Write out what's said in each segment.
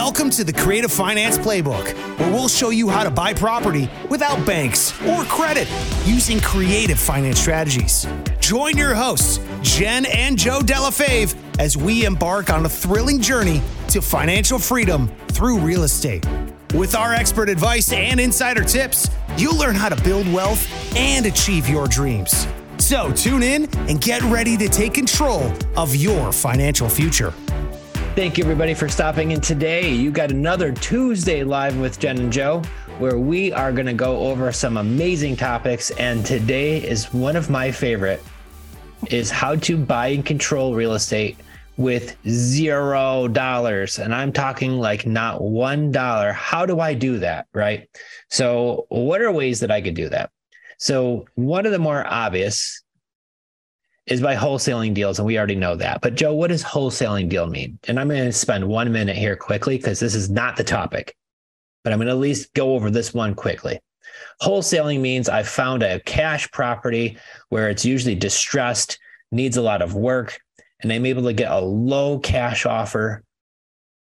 Welcome to the Creative Finance Playbook, where we'll show you how to buy property without banks or credit using creative finance strategies. Join your hosts, Jen and Joe Dellefave, as we embark on a thrilling journey to financial freedom through real estate. With our expert advice and insider tips, you'll learn how to build wealth and achieve your dreams. So tune in and get ready to take control of your financial future. Thank you, everybody, for stopping in today. You got another Tuesday live with Jen and Joe, where we are going to go over some amazing topics. And today is one of my favorite: is how to buy and control real estate with zero dollars. And I'm talking like not one dollar. How do I do that? Right. So, what are ways that I could do that? So, one of the more obvious is by wholesaling deals, and we already know that. But Joe, what does wholesaling deal mean? And I'm going to spend one minute here quickly because this is not the topic, but I'm going to at least go over this one quickly. Wholesaling means I found a cash property where it's usually distressed, needs a lot of work, and I'm able to get a low cash offer.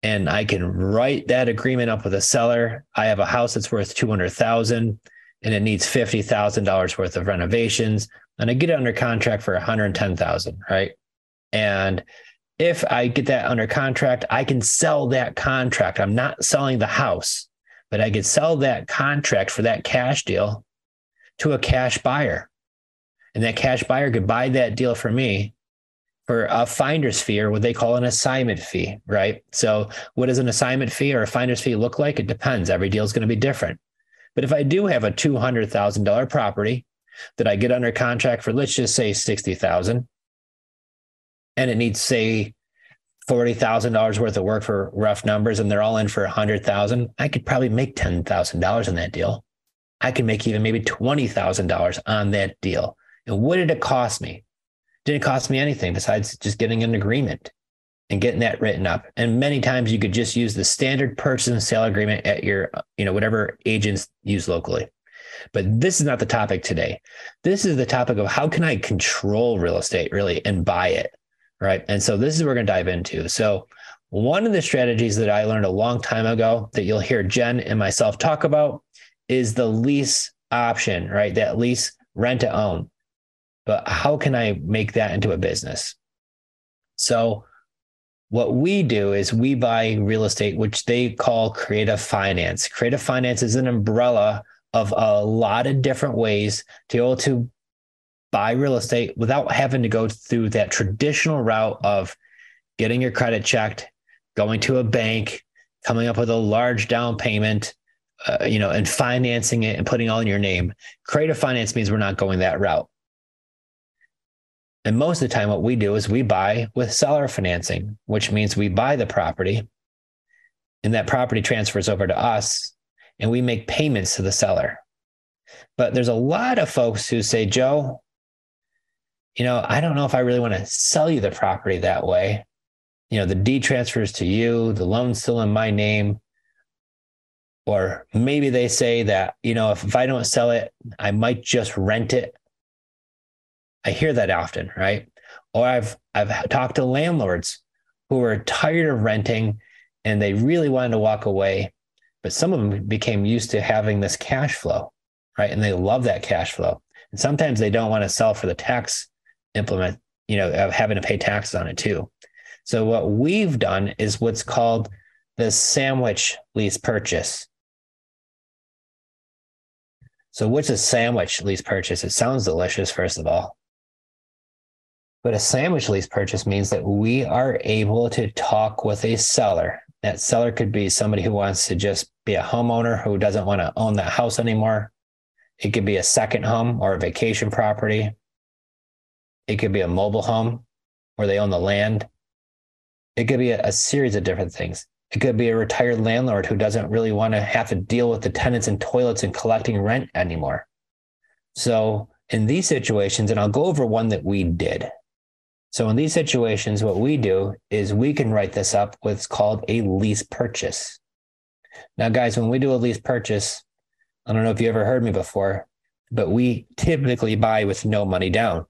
And I can write that agreement up with a seller. I have a house that's worth 200,000 and it needs $50,000 worth of renovations and I get it under contract for 110,000, right? And if I get that under contract, I can sell that contract. I'm not selling the house, but I could sell that contract for that cash deal to a cash buyer. And that cash buyer could buy that deal for me for a finder's fee or what they call an assignment fee, right? So, what does an assignment fee or a finder's fee look like? It depends. Every deal is going to be different. But if I do have a $200,000 property that I get under contract for, let's just say 60,000 and it needs, say, $40,000 worth of work for rough numbers and they're all in for 100,000, I could probably make $10,000 in that deal. I could make even maybe $20,000 on that deal. And what did it cost me? Didn't cost me anything besides just getting an agreement and getting that written up. And many times you could just use the standard purchase and sale agreement at your, you know, whatever agents use locally. But this is not the topic today. This is the topic of how can I control real estate really and buy it, right? And so this is what we're going to dive into. So one of the strategies that I learned a long time ago that you'll hear Jen and myself talk about is the lease option, right? That lease rent to own. But how can I make that into a business? So what we do is we buy real estate, which they call creative finance. Creative finance is an umbrella of a lot of different ways to be able to buy real estate without having to go through that traditional route of getting your credit checked, going to a bank, coming up with a large down payment, uh, you know, and financing it and putting all in your name. Creative finance means we're not going that route. And most of the time, what we do is we buy with seller financing, which means we buy the property and that property transfers over to us and we make payments to the seller. But there's a lot of folks who say, Joe, you know, I don't know if I really want to sell you the property that way. You know, the deed transfers to you, the loan's still in my name. Or maybe they say that, you know, if, if I don't sell it, I might just rent it. I hear that often, right? Or I've I've talked to landlords who are tired of renting and they really wanted to walk away but some of them became used to having this cash flow, right? And they love that cash flow. And sometimes they don't want to sell for the tax implement, you know, of having to pay taxes on it too. So what we've done is what's called the sandwich lease purchase. So what's a sandwich lease purchase? It sounds delicious, first of all. But a sandwich lease purchase means that we are able to talk with a seller that seller could be somebody who wants to just be a homeowner who doesn't want to own that house anymore. It could be a second home or a vacation property. It could be a mobile home where they own the land. It could be a, a series of different things. It could be a retired landlord who doesn't really want to have to deal with the tenants and toilets and collecting rent anymore. So, in these situations, and I'll go over one that we did. So in these situations, what we do is we can write this up what's called a lease purchase. Now, guys, when we do a lease purchase, I don't know if you ever heard me before, but we typically buy with no money down.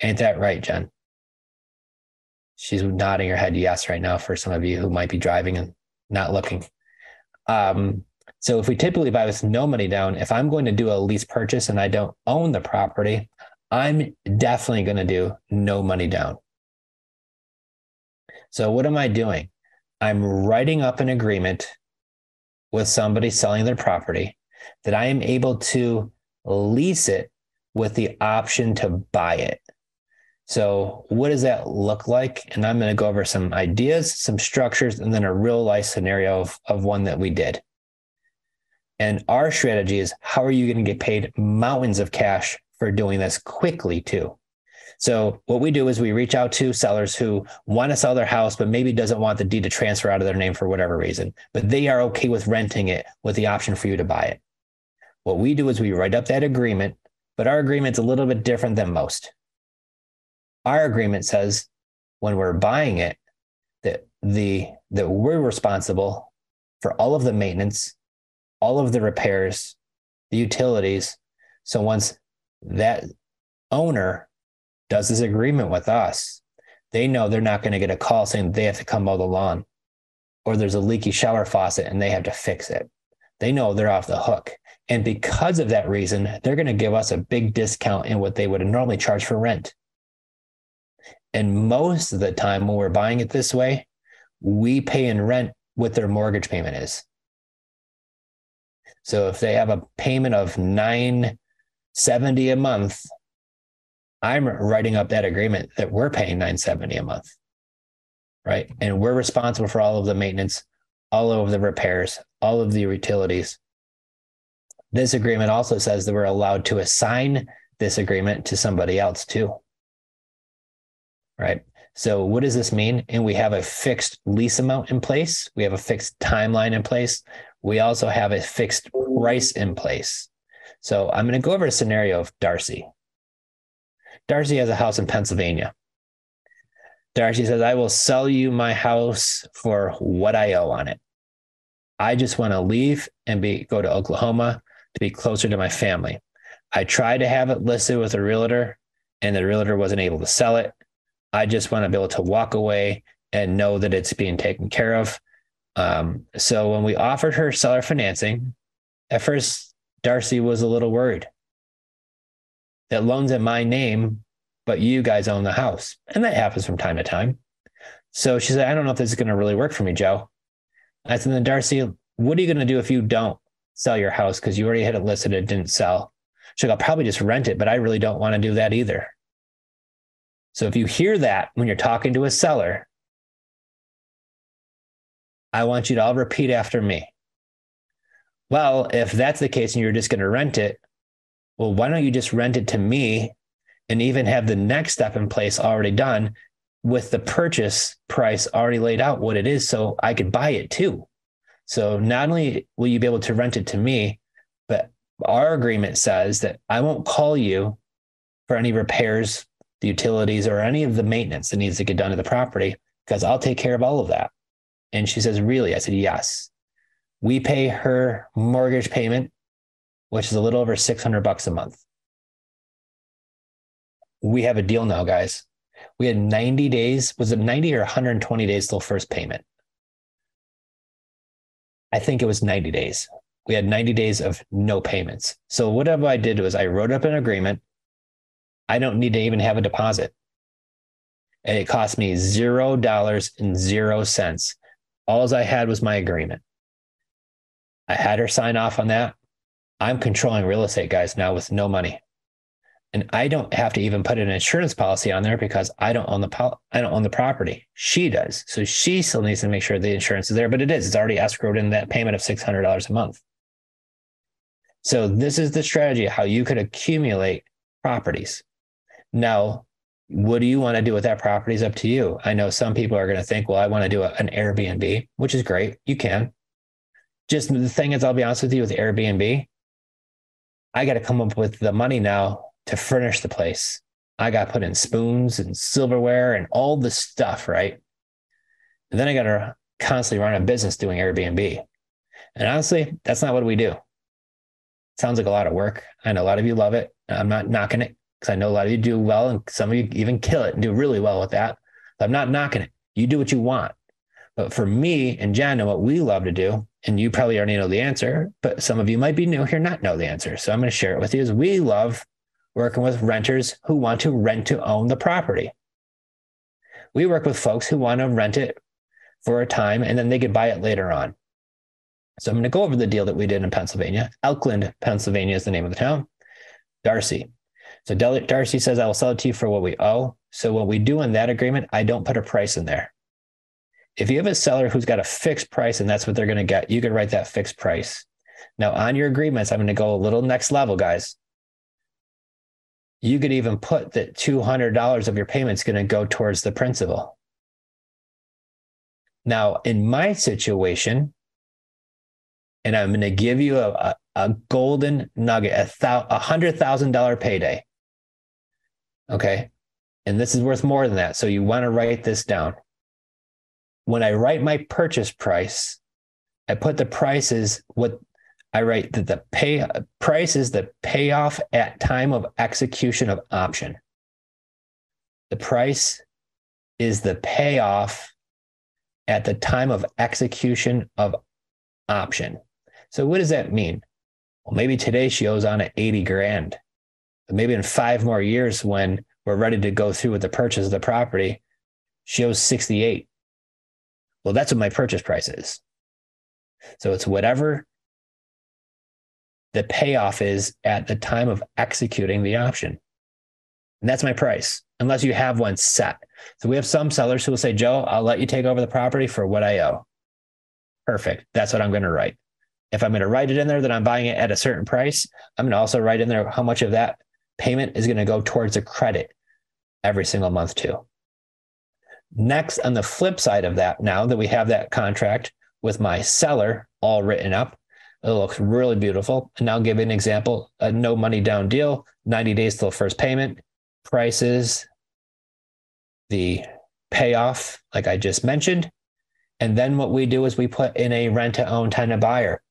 Ain't that right, Jen? She's nodding her head yes right now for some of you who might be driving and not looking. Um, so if we typically buy with no money down, if I'm going to do a lease purchase and I don't own the property, I'm definitely going to do no money down. So what am I doing? I'm writing up an agreement with somebody selling their property that I am able to lease it with the option to buy it. So, what does that look like? And I'm going to go over some ideas, some structures, and then a real life scenario of, of one that we did. And our strategy is how are you going to get paid mountains of cash for doing this quickly, too? So what we do is we reach out to sellers who want to sell their house, but maybe doesn't want the deed to transfer out of their name for whatever reason, but they are okay with renting it with the option for you to buy it. What we do is we write up that agreement, but our agreement's a little bit different than most. Our agreement says when we're buying it that the that we're responsible for all of the maintenance, all of the repairs, the utilities. So once that owner does this agreement with us, they know they're not going to get a call saying they have to come mow the lawn or there's a leaky shower faucet and they have to fix it. They know they're off the hook. And because of that reason, they're going to give us a big discount in what they would normally charge for rent. And most of the time, when we're buying it this way, we pay in rent what their mortgage payment is. So if they have a payment of 970 a month I'm writing up that agreement that we're paying 970 a month. Right. And we're responsible for all of the maintenance, all of the repairs, all of the utilities. This agreement also says that we're allowed to assign this agreement to somebody else too. Right. So, what does this mean? And we have a fixed lease amount in place, we have a fixed timeline in place, we also have a fixed price in place. So, I'm going to go over a scenario of Darcy. Darcy has a house in Pennsylvania. Darcy says, I will sell you my house for what I owe on it. I just want to leave and be go to Oklahoma to be closer to my family. I tried to have it listed with a realtor and the realtor wasn't able to sell it. I just want to be able to walk away and know that it's being taken care of. Um, so when we offered her seller financing, at first Darcy was a little worried that loans in my name, but you guys own the house. And that happens from time to time. So she said, I don't know if this is going to really work for me, Joe. I said, then Darcy, what are you going to do if you don't sell your house because you already had it listed, it didn't sell? She's like, I'll probably just rent it, but I really don't want to do that either. So if you hear that when you're talking to a seller, I want you to all repeat after me. Well, if that's the case and you're just going to rent it, well, why don't you just rent it to me and even have the next step in place already done with the purchase price already laid out what it is so I could buy it too. So not only will you be able to rent it to me, but our agreement says that I won't call you for any repairs, the utilities, or any of the maintenance that needs to get done to the property because I'll take care of all of that. And she says, Really? I said, Yes. We pay her mortgage payment which is a little over 600 bucks a month. We have a deal now, guys. We had 90 days. Was it 90 or 120 days till first payment? I think it was 90 days. We had 90 days of no payments. So whatever I did was I wrote up an agreement. I don't need to even have a deposit. And it cost me zero dollars and zero cents. All I had was my agreement. I had her sign off on that. I'm controlling real estate guys now with no money. And I don't have to even put an insurance policy on there because I don't own the pol- I don't own the property. She does. So she still needs to make sure the insurance is there, but it is. It's already escrowed in that payment of $600 a month. So this is the strategy how you could accumulate properties. Now, what do you want to do with that property is up to you. I know some people are going to think, well, I want to do a, an Airbnb, which is great. You can. Just the thing is, I'll be honest with you with Airbnb, I got to come up with the money now to furnish the place. I got to put in spoons and silverware and all the stuff, right? And then I got to constantly run a business doing Airbnb. And honestly, that's not what we do. Sounds like a lot of work. I know a lot of you love it. I'm not knocking it because I know a lot of you do well and some of you even kill it and do really well with that. I'm not knocking it. You do what you want. But for me and Jen, and what we love to do, and you probably already know the answer, but some of you might be new here, not know the answer. So I'm going to share it with you. Is we love working with renters who want to rent to own the property. We work with folks who want to rent it for a time and then they could buy it later on. So I'm going to go over the deal that we did in Pennsylvania. Elkland, Pennsylvania is the name of the town. Darcy. So Darcy says, I will sell it to you for what we owe. So what we do in that agreement, I don't put a price in there. If you have a seller who's got a fixed price and that's what they're going to get, you can write that fixed price. Now, on your agreements, I'm going to go a little next level, guys. You could even put that $200 of your payment is going to go towards the principal. Now, in my situation, and I'm going to give you a, a, a golden nugget, a $100,000 payday. Okay. And this is worth more than that. So you want to write this down when I write my purchase price, I put the prices what I write that the pay price is the payoff at time of execution of option. The price is the payoff at the time of execution of option. So what does that mean? Well, maybe today she owes on at 80 grand. But maybe in five more years when we're ready to go through with the purchase of the property, she owes 68. Well, that's what my purchase price is. So it's whatever the payoff is at the time of executing the option. And that's my price, unless you have one set. So we have some sellers who will say, Joe, I'll let you take over the property for what I owe. Perfect. That's what I'm going to write. If I'm going to write it in there that I'm buying it at a certain price, I'm going to also write in there how much of that payment is going to go towards a credit every single month, too. Next, on the flip side of that, now that we have that contract with my seller all written up, it looks really beautiful. And I'll give an example a no money down deal, 90 days till first payment, prices, the payoff, like I just mentioned. And then what we do is we put in a rent to own tenant buyer.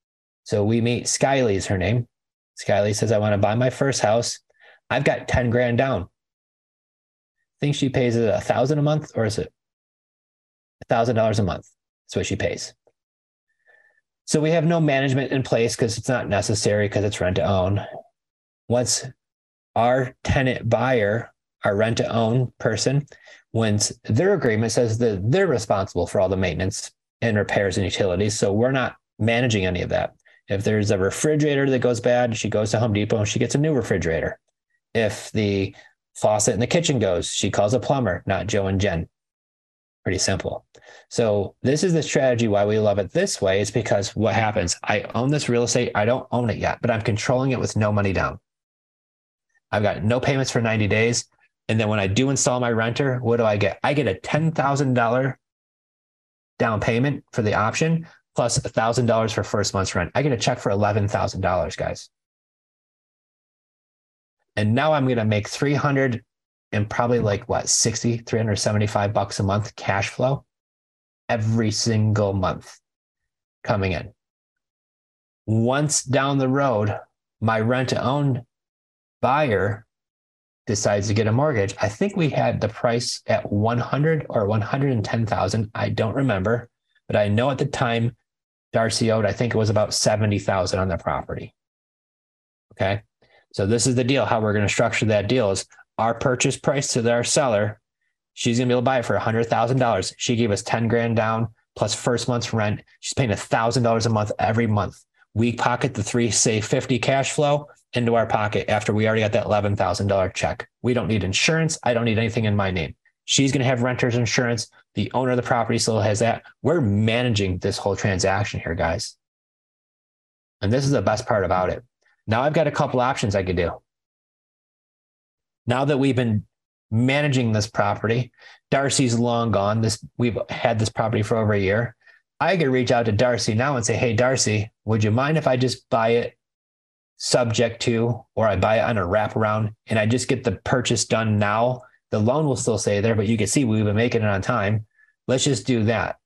So we meet Skyly is her name. Skyly says, I want to buy my first house. I've got 10 grand down think she pays a thousand a month, or is it a thousand dollars a month? That's what she pays. So we have no management in place because it's not necessary because it's rent to own. Once our tenant buyer, our rent to own person, once their agreement says that they're responsible for all the maintenance and repairs and utilities. So we're not managing any of that. If there's a refrigerator that goes bad, she goes to Home Depot and she gets a new refrigerator. If the faucet in the kitchen goes. She calls a plumber, not Joe and Jen. Pretty simple. So this is the strategy why we love it this way is because what happens? I own this real estate. I don't own it yet, but I'm controlling it with no money down. I've got no payments for 90 days. And then when I do install my renter, what do I get? I get a $10,000 down payment for the option plus $1,000 for first month's rent. I get a check for $11,000, guys. And now I'm going to make 300 and probably like what, 60, 375 bucks a month cash flow every single month coming in. Once down the road, my rent to own buyer decides to get a mortgage. I think we had the price at 100 or 110,000. I don't remember, but I know at the time Darcy owed, I think it was about 70,000 on the property. Okay. So this is the deal. How we're going to structure that deal is our purchase price to our seller. She's going to be able to buy it for hundred thousand dollars. She gave us ten grand down plus first month's rent. She's paying thousand dollars a month every month. We pocket the three, say fifty cash flow into our pocket after we already got that eleven thousand dollar check. We don't need insurance. I don't need anything in my name. She's going to have renter's insurance. The owner of the property still has that. We're managing this whole transaction here, guys. And this is the best part about it. Now I've got a couple options I could do. Now that we've been managing this property, Darcy's long gone. This we've had this property for over a year. I could reach out to Darcy now and say, "Hey, Darcy, would you mind if I just buy it subject to, or I buy it on a wraparound and I just get the purchase done now? The loan will still stay there, but you can see we've been making it on time. Let's just do that."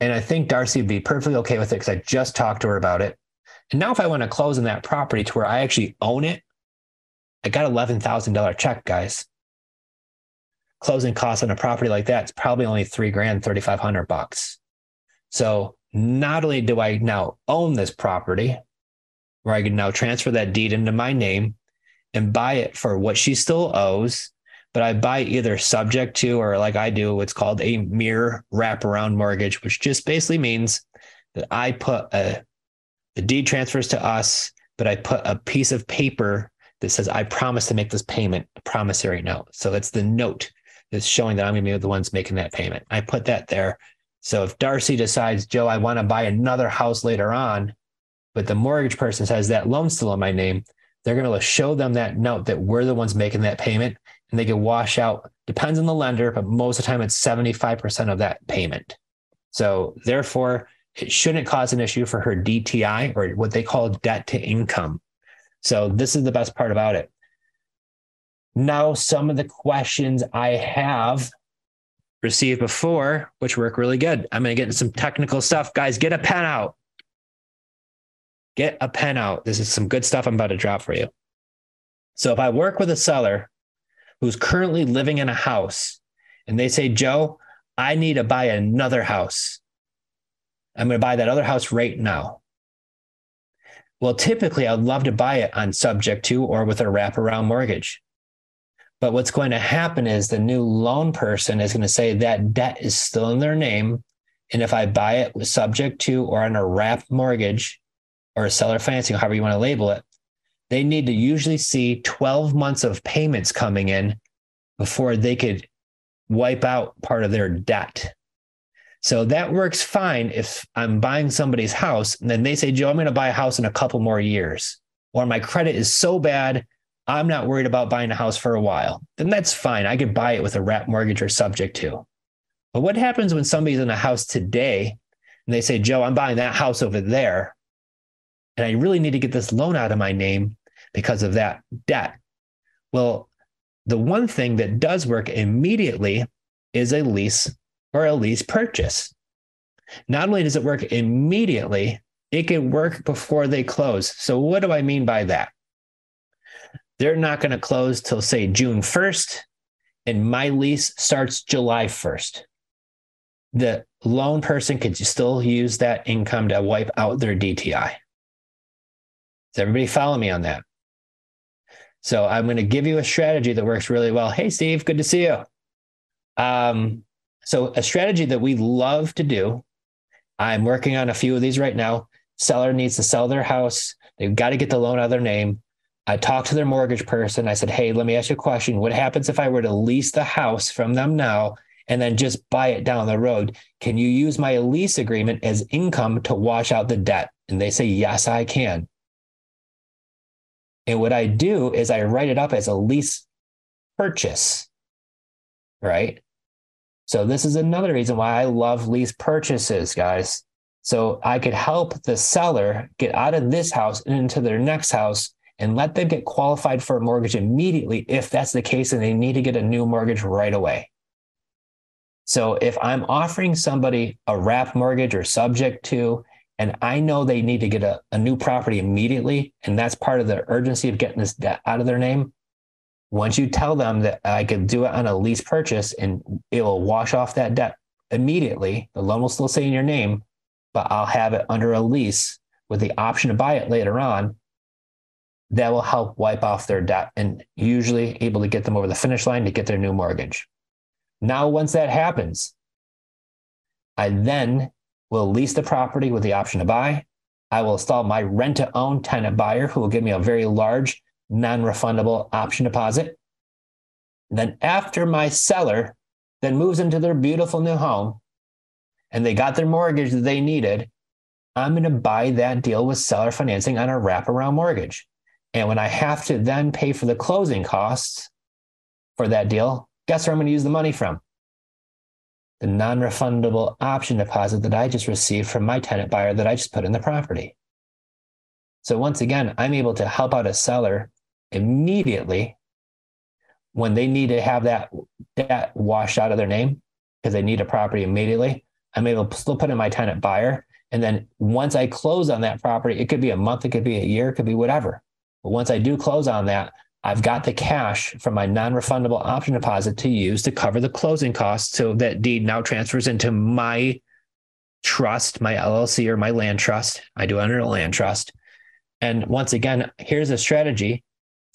And I think Darcy would be perfectly okay with it because I just talked to her about it. And now if I want to close on that property to where I actually own it, I got $11,000 check, guys. Closing costs on a property like that, it's probably only three grand, 3,500 bucks. So not only do I now own this property, where I can now transfer that deed into my name and buy it for what she still owes, but I buy either subject to or like I do, what's called a mere wraparound mortgage, which just basically means that I put a the deed transfers to us, but I put a piece of paper that says I promise to make this payment, a promissory note. So it's the note that's showing that I'm going to be the ones making that payment. I put that there. So if Darcy decides, Joe, I want to buy another house later on, but the mortgage person says that loan still in my name, they're going to show them that note that we're the ones making that payment and they can wash out, depends on the lender, but most of the time it's 75% of that payment. So therefore, it shouldn't cause an issue for her DTI or what they call debt to income. So this is the best part about it. Now, some of the questions I have received before, which work really good. I'm going to get into some technical stuff. Guys, get a pen out. Get a pen out. This is some good stuff I'm about to drop for you. So, if I work with a seller who's currently living in a house and they say, Joe, I need to buy another house. I'm going to buy that other house right now. Well, typically, I'd love to buy it on subject to or with a wraparound mortgage. But what's going to happen is the new loan person is going to say that debt is still in their name. And if I buy it with subject to or on a wrap mortgage or a seller financing, however you want to label it, they need to usually see 12 months of payments coming in before they could wipe out part of their debt. So that works fine if I'm buying somebody's house and then they say, Joe, I'm going to buy a house in a couple more years, or my credit is so bad I'm not worried about buying a house for a while, then that's fine. I could buy it with a wrap mortgage or subject to. But what happens when somebody's in a house today and they say, Joe, I'm buying that house over there, and I really need to get this loan out of my name because of that debt? Well, the one thing that does work immediately is a lease or a lease purchase. Not only does it work immediately, it can work before they close. So, what do I mean by that? they're not going to close till say June 1st, and my lease starts July 1st. The loan person could still use that income to wipe out their DTI. Does everybody follow me on that? So I'm going to give you a strategy that works really well. Hey, Steve, good to see you. Um, so a strategy that we love to do. I'm working on a few of these right now. Seller needs to sell their house. They've got to get the loan out of their name. I talked to their mortgage person. I said, Hey, let me ask you a question. What happens if I were to lease the house from them now and then just buy it down the road? Can you use my lease agreement as income to wash out the debt? And they say, Yes, I can. And what I do is I write it up as a lease purchase, right? So, this is another reason why I love lease purchases, guys. So, I could help the seller get out of this house and into their next house and let them get qualified for a mortgage immediately if that's the case and they need to get a new mortgage right away. So if I'm offering somebody a wrap mortgage or subject to, and I know they need to get a, a new property immediately, and that's part of the urgency of getting this debt out of their name. Once you tell them that I could do it on a lease purchase and it will wash off that debt immediately, the loan will still say in your name, but I'll have it under a lease with the option to buy it later on that will help wipe off their debt and usually able to get them over the finish line to get their new mortgage. Now, once that happens, I then will lease the property with the option to buy. I will install my rent to own tenant buyer who will give me a very large non refundable option deposit. then, after my seller then moves into their beautiful new home and they got their mortgage that they needed, I'm going to buy that deal with seller financing on a wraparound mortgage. And when I have to then pay for the closing costs for that deal, guess where I'm going to use the money from? The non refundable option deposit that I just received from my tenant buyer that I just put in the property. So once again, I'm able to help out a seller immediately when they need to have that debt washed out of their name because they need a property immediately. I'm able to still put in my tenant buyer. And then once I close on that property, it could be a month, it could be a year, it could be whatever. But once I do close on that, I've got the cash from my non-refundable option deposit to use to cover the closing costs. So that deed now transfers into my trust, my LLC or my land trust. I do under a land trust. And once again, here's a strategy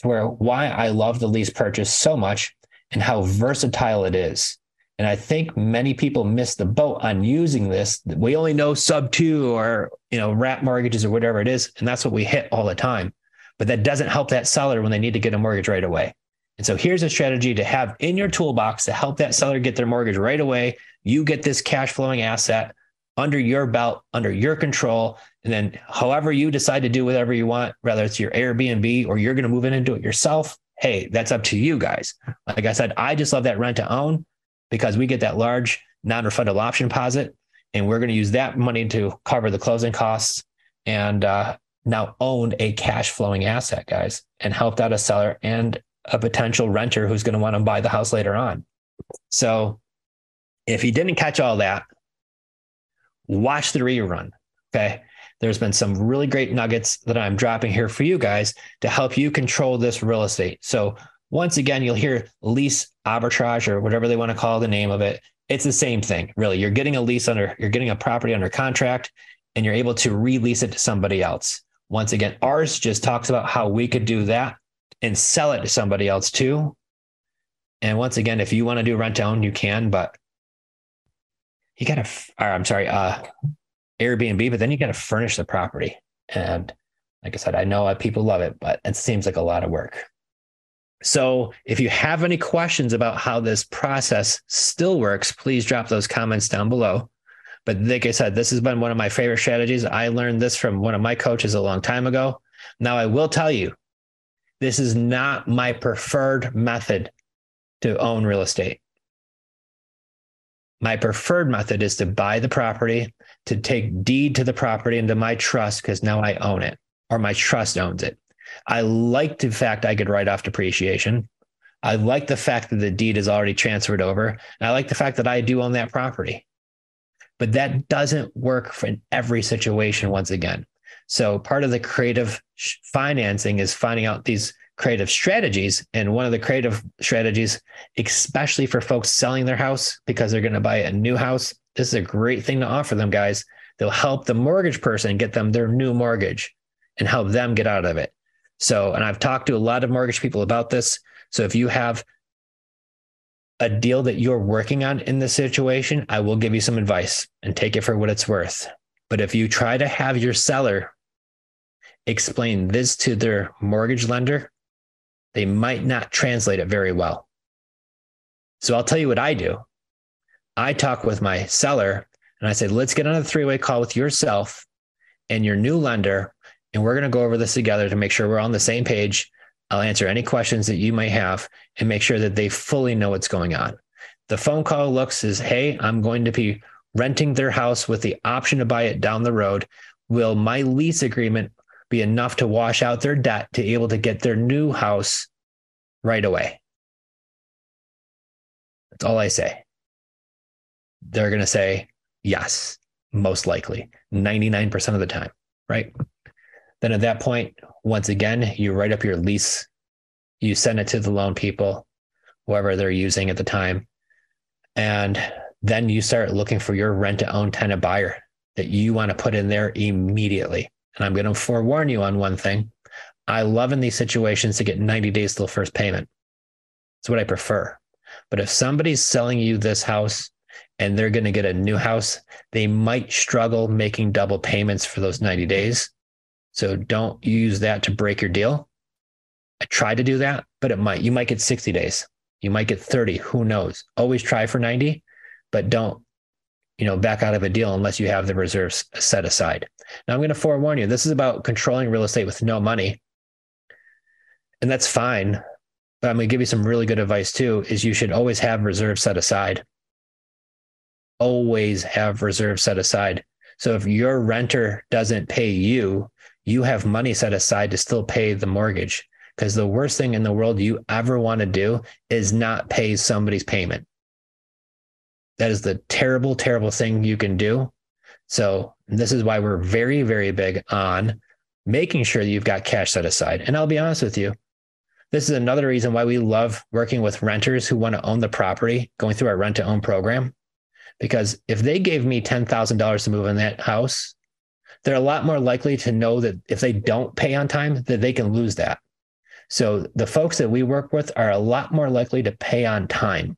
where why I love the lease purchase so much and how versatile it is. And I think many people miss the boat on using this. We only know sub two or you know wrap mortgages or whatever it is, and that's what we hit all the time. But that doesn't help that seller when they need to get a mortgage right away. And so here's a strategy to have in your toolbox to help that seller get their mortgage right away. You get this cash flowing asset under your belt, under your control. And then however you decide to do whatever you want, whether it's your Airbnb or you're going to move in and do it yourself, hey, that's up to you guys. Like I said, I just love that rent to own because we get that large non-refundable option deposit and we're going to use that money to cover the closing costs and uh, now own a cash flowing asset guys and helped out a seller and a potential renter who's going to want to buy the house later on so if you didn't catch all that watch the rerun okay there's been some really great nuggets that i'm dropping here for you guys to help you control this real estate so once again, you'll hear lease arbitrage or whatever they want to call the name of it. It's the same thing, really. You're getting a lease under, you're getting a property under contract, and you're able to release it to somebody else. Once again, ours just talks about how we could do that and sell it to somebody else too. And once again, if you want to do rent to own, you can, but you got to, or I'm sorry, uh, Airbnb, but then you got to furnish the property. And like I said, I know people love it, but it seems like a lot of work. So if you have any questions about how this process still works, please drop those comments down below. But like I said, this has been one of my favorite strategies. I learned this from one of my coaches a long time ago. Now, I will tell you, this is not my preferred method to own real estate. My preferred method is to buy the property, to take deed to the property into my trust because now I own it or my trust owns it. I like the fact I could write off depreciation. I like the fact that the deed is already transferred over. And I like the fact that I do own that property. But that doesn't work for in every situation once again. So part of the creative financing is finding out these creative strategies. And one of the creative strategies, especially for folks selling their house because they're going to buy a new house, this is a great thing to offer them, guys. They'll help the mortgage person get them their new mortgage and help them get out of it. So, and I've talked to a lot of mortgage people about this. So if you have a deal that you're working on in this situation, I will give you some advice and take it for what it's worth. But if you try to have your seller explain this to their mortgage lender, they might not translate it very well. So I'll tell you what I do. I talk with my seller and I say, let's get on a three way call with yourself and your new lender and we're going to go over this together to make sure we're on the same page. I'll answer any questions that you might have and make sure that they fully know what's going on. The phone call looks is, hey, I'm going to be renting their house with the option to buy it down the road. Will my lease agreement be enough to wash out their debt to able to get their new house right away? That's all I say. They're going to say yes, most likely, 99% of the time, right? Then at that point, once again, you write up your lease, you send it to the loan people, whoever they're using at the time. And then you start looking for your rent to own tenant buyer that you want to put in there immediately. And I'm going to forewarn you on one thing. I love in these situations to get 90 days till first payment. It's what I prefer. But if somebody's selling you this house and they're going to get a new house, they might struggle making double payments for those 90 days. So don't use that to break your deal. I try to do that, but it might. You might get 60 days. You might get 30. Who knows? Always try for 90, but don't, you know, back out of a deal unless you have the reserves set aside. Now I'm going to forewarn you. This is about controlling real estate with no money. And that's fine. But I'm going to give you some really good advice too, is you should always have reserves set aside. Always have reserves set aside. So if your renter doesn't pay you, you have money set aside to still pay the mortgage. Because the worst thing in the world you ever want to do is not pay somebody's payment. That is the terrible, terrible thing you can do. So, this is why we're very, very big on making sure that you've got cash set aside. And I'll be honest with you, this is another reason why we love working with renters who want to own the property, going through our rent to own program, Because if they gave me $10,000 to move in that house, they're a lot more likely to know that if they don't pay on time, that they can lose that. So the folks that we work with are a lot more likely to pay on time,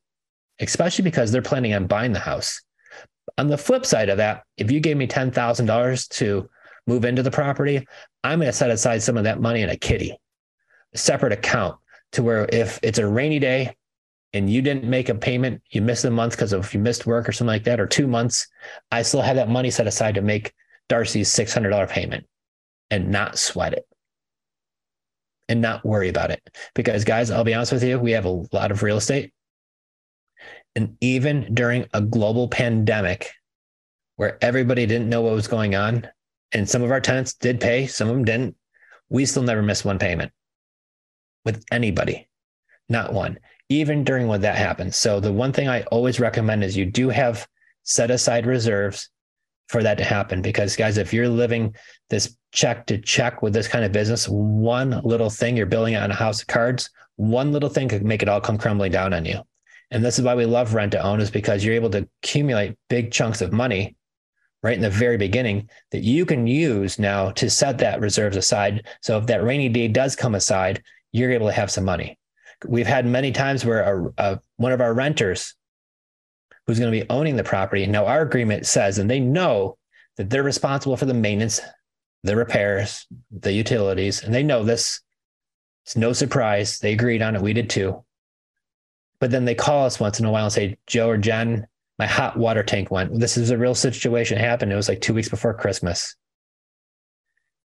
especially because they're planning on buying the house. On the flip side of that, if you gave me $10,000 to move into the property, I'm going to set aside some of that money in a kitty, a separate account to where if it's a rainy day and you didn't make a payment, you missed a month because of you missed work or something like that, or two months, I still have that money set aside to make Darcy's $600 payment and not sweat it and not worry about it. Because, guys, I'll be honest with you, we have a lot of real estate. And even during a global pandemic where everybody didn't know what was going on, and some of our tenants did pay, some of them didn't, we still never missed one payment with anybody, not one, even during when that happens. So, the one thing I always recommend is you do have set aside reserves for that to happen. Because, guys, if you're living this check to check with this kind of business, one little thing you're building on a house of cards, one little thing could make it all come crumbling down on you. And this is why we love rent to own, is because you're able to accumulate big chunks of money right in the very beginning that you can use now to set that reserves aside. So if that rainy day does come aside, you're able to have some money. We've had many times where a, a, one of our renters who's going to be owning the property. Now, our agreement says, and they know that they're responsible for the maintenance, the repairs, the utilities, and they know this. It's no surprise. They agreed on it. We did too. But then they call us once in a while and say, Joe or Jen, my hot water tank went. This is a real situation happened. It was like two weeks before Christmas.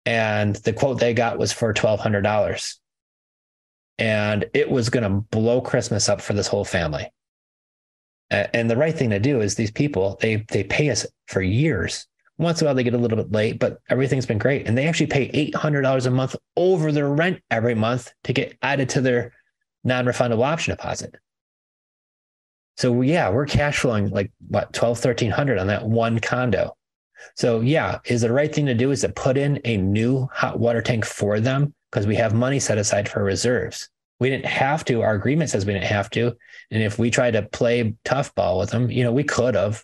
And the quote they got was for $1,200. And it was going to blow Christmas up for this whole family. And the right thing to do is these people, they they pay us for years. Once in a while they get a little bit late, but everything's been great. And they actually pay $800 a month over their rent every month to get added to their non-refundable option deposit. So yeah, we're cash flowing like what 12, 1300 on that one condo. So yeah, is the right thing to do is to put in a new hot water tank for them because we have money set aside for reserves. We didn't have to. Our agreement says we didn't have to. And if we tried to play tough ball with them, you know, we could have.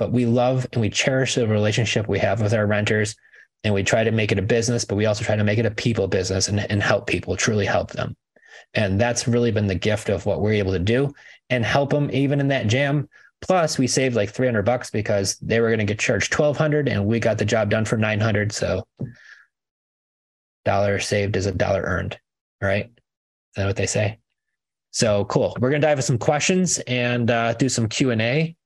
But we love and we cherish the relationship we have with our renters. And we try to make it a business, but we also try to make it a people business and, and help people, truly help them. And that's really been the gift of what we're able to do and help them even in that jam. Plus, we saved like 300 bucks because they were going to get charged 1200 and we got the job done for 900. So, dollar saved is a dollar earned, right? that what they say? So cool. We're gonna dive into some questions and uh, do some Q and A.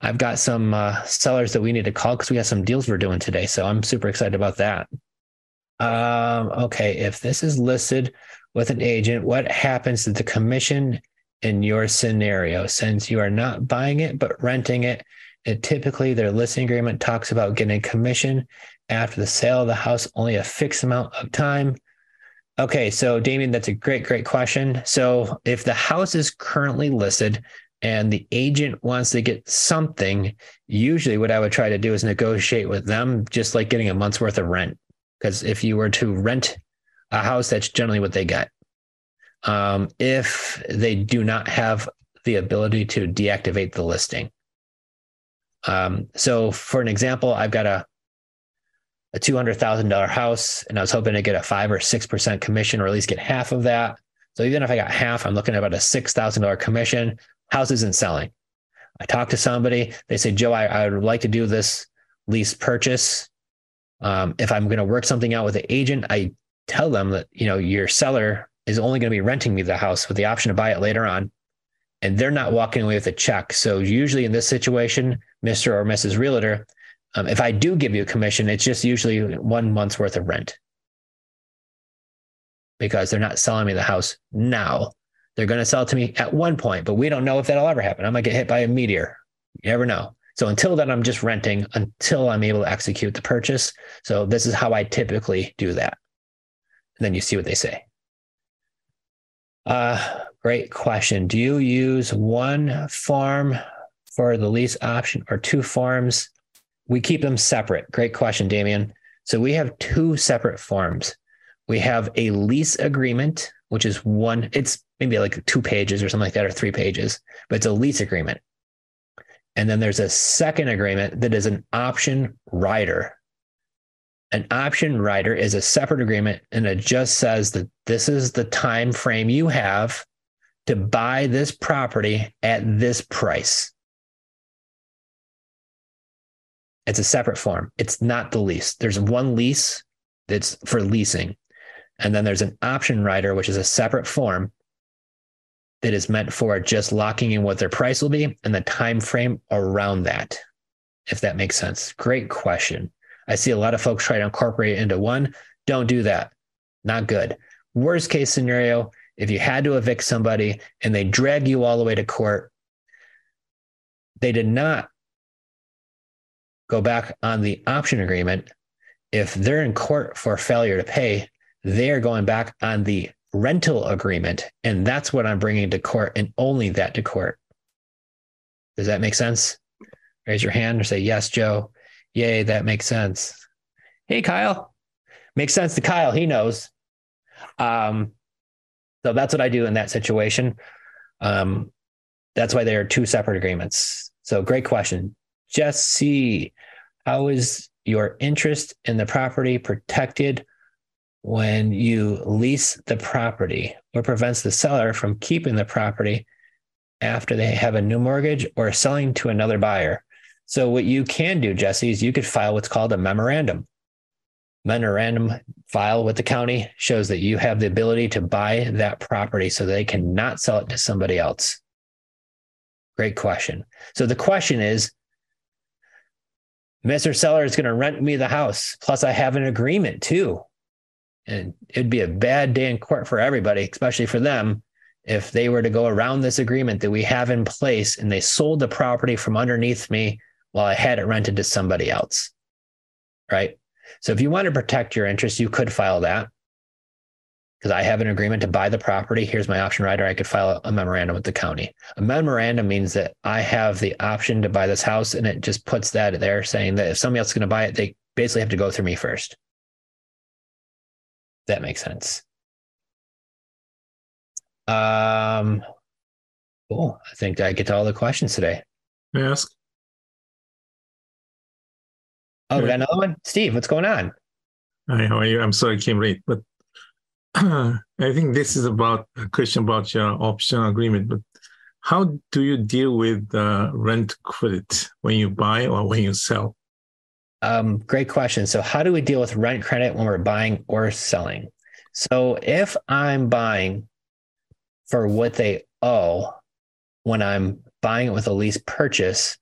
I've got some uh, sellers that we need to call because we have some deals we're doing today. So I'm super excited about that. Um, okay, if this is listed with an agent, what happens to the commission in your scenario? Since you are not buying it but renting it, typically their listing agreement talks about getting commission after the sale of the house only a fixed amount of time. Okay, so Damien, that's a great, great question. So if the house is currently listed and the agent wants to get something, usually what I would try to do is negotiate with them, just like getting a month's worth of rent. Because if you were to rent a house, that's generally what they get. Um, if they do not have the ability to deactivate the listing. Um, so, for an example, I've got a a $200,000 house and I was hoping to get a five or 6% commission or at least get half of that. So even if I got half, I'm looking at about a $6,000 commission. House isn't selling. I talked to somebody. They say, Joe, I, I would like to do this lease purchase. Um, if I'm going to work something out with the agent, I tell them that, you know, your seller is only going to be renting me the house with the option to buy it later on. And they're not walking away with a check. So usually in this situation, Mr. or Mrs. Realtor, um, if I do give you a commission, it's just usually one month's worth of rent because they're not selling me the house now. They're going to sell it to me at one point, but we don't know if that'll ever happen. I might get hit by a meteor. You never know. So until then, I'm just renting until I'm able to execute the purchase. So this is how I typically do that. And then you see what they say. Uh, great question. Do you use one form for the lease option or two forms? we keep them separate. Great question, Damien. So we have two separate forms. We have a lease agreement, which is one, it's maybe like two pages or something like that, or three pages, but it's a lease agreement. And then there's a second agreement that is an option rider. An option rider is a separate agreement and it just says that this is the time frame you have to buy this property at this price. It's a separate form. It's not the lease. There's one lease that's for leasing. And then there's an option rider, which is a separate form that is meant for just locking in what their price will be and the time frame around that if that makes sense great question i see a lot of folks try to incorporate into one don't do that not good worst case scenario if you had to evict somebody and they drag you all the way to court they did not go back on the option agreement if they're in court for failure to pay they are going back on the rental agreement. And that's what I'm bringing to court and only that to court. Does that make sense? Raise your hand or say, Yes, Joe. Yay, that makes sense. Hey, Kyle. Makes sense to Kyle. He knows. Um, so that's what I do in that situation. Um, that's why there are two separate agreements. So great question. Jesse, how is your interest in the property protected when you lease the property or prevents the seller from keeping the property after they have a new mortgage or selling to another buyer. So, what you can do, Jesse, is you could file what's called a memorandum. Memorandum file with the county shows that you have the ability to buy that property so they cannot sell it to somebody else. Great question. So, the question is Mr. Seller is going to rent me the house. Plus, I have an agreement too and it'd be a bad day in court for everybody, especially for them, if they were to go around this agreement that we have in place and they sold the property from underneath me while I had it rented to somebody else. Right. So if you want to protect your interest, you could file that because I have an agreement to buy the property. Here's my option rider. I could file a memorandum with the county. A memorandum means that I have the option to buy this house, and it just puts that there saying that if somebody else is going to buy it, they basically have to go through me first. That makes sense. Um, cool. I think I get to all the questions today. May I ask? Oh, we got another one? Steve, what's going on? Hi, how are you? I'm sorry I came late, but I think this is about a question about your option agreement. But how do you deal with uh, rent credit when you buy or when you sell? Um, great question. So, how do we deal with rent credit when we're buying or selling? So, if I'm buying for what they owe when I'm buying it with a lease purchase,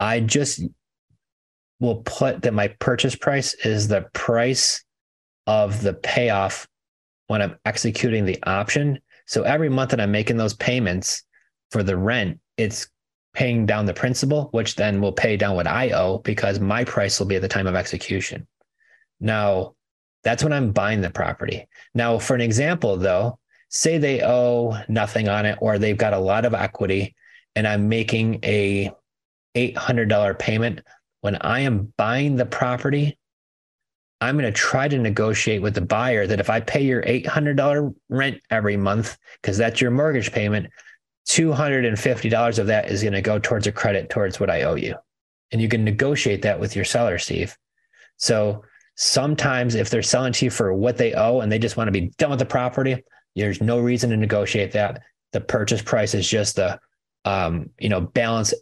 I just will put that my purchase price is the price of the payoff when I'm executing the option. So, every month that I'm making those payments for the rent, it's paying down the principal, which then will pay down what I owe because my price will be at the time of execution. Now, that's when I'm buying the property. Now, for an example, though, say they owe nothing on it or they've got a lot of equity and I'm making a $800 payment. When I am buying the property, I'm going to try to negotiate with the buyer that if I pay your $800 rent every month, because that's your mortgage payment, $250 of that is going to go towards a credit towards what I owe you. And you can negotiate that with your seller, Steve. So sometimes if they're selling to you for what they owe and they just want to be done with the property, there's no reason to negotiate that. The purchase price is just the um, you know, balance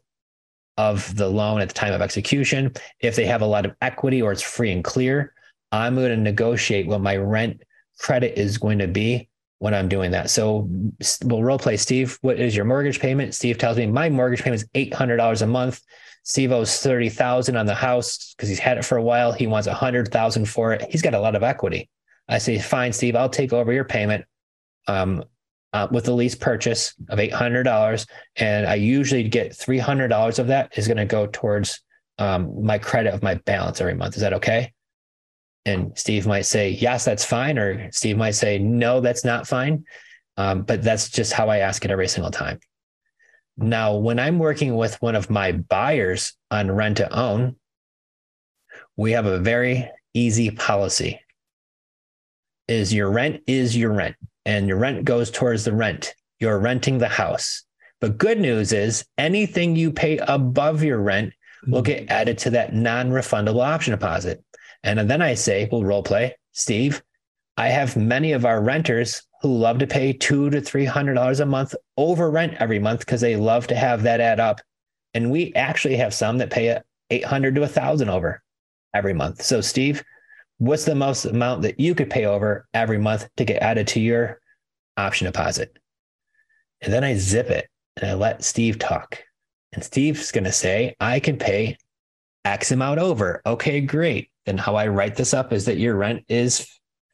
of the loan at the time of execution. If they have a lot of equity or it's free and clear, I'm going to negotiate what my rent credit is going to be when I'm doing that. So we'll role play Steve. What is your mortgage payment? Steve tells me my mortgage payment is eight hundred dollars a month. Steve owes thirty thousand on the house because he's had it for a while. He wants a hundred thousand for it. He's got a lot of equity. I say, fine, Steve, I'll take over your payment um, uh, with the lease purchase of eight hundred dollars, and I usually get three hundred dollars of that is going to go towards um, my credit of my balance every month. Is that okay? And Steve might say, yes, that's fine. Or Steve might say, no, that's not fine. Um, but that's just how I ask it every single time. Now, when I'm working with one of my buyers on rent to own, we have a very easy policy is your rent is your rent and your rent goes towards the rent. You're renting the house. But good news is anything you pay above your rent will mm-hmm. get added to that non-refundable option deposit. And then I say, well, role play, Steve, I have many of our renters who love to pay two to three hundred dollars a month over rent every month because they love to have that add up. And we actually have some that pay eight hundred to a thousand over every month. So, Steve, what's the most amount that you could pay over every month to get added to your option deposit? And then I zip it and I let Steve talk. And Steve's going to say, I can pay X amount over. Okay, great. Then how I write this up is that your rent is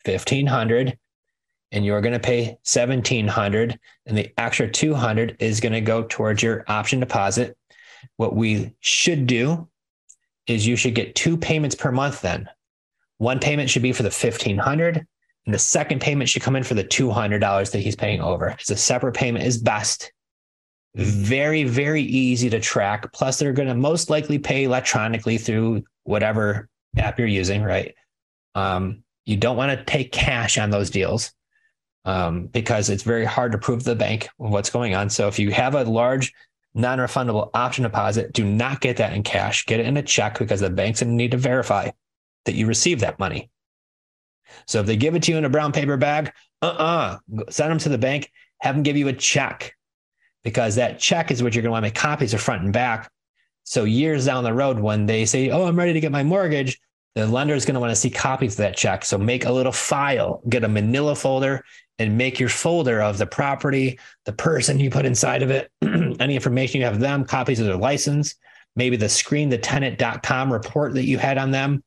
1500 and you're going to pay 1700 and the extra 200 is going to go towards your option deposit. What we should do is you should get two payments per month then. One payment should be for the 1500 and the second payment should come in for the $200 that he's paying over. It's a separate payment is best very, very easy to track. Plus, they're going to most likely pay electronically through whatever app you're using, right? Um, you don't want to take cash on those deals um, because it's very hard to prove to the bank what's going on. So, if you have a large non refundable option deposit, do not get that in cash. Get it in a check because the bank's going to need to verify that you receive that money. So, if they give it to you in a brown paper bag, uh uh-uh. uh, send them to the bank, have them give you a check because that check is what you're going to want to make copies of front and back. So years down the road, when they say, "Oh, I'm ready to get my mortgage," the lender is going to want to see copies of that check. So make a little file, get a Manila folder, and make your folder of the property, the person you put inside of it, any information you have them, copies of their license, maybe the screen, the tenant.com report that you had on them,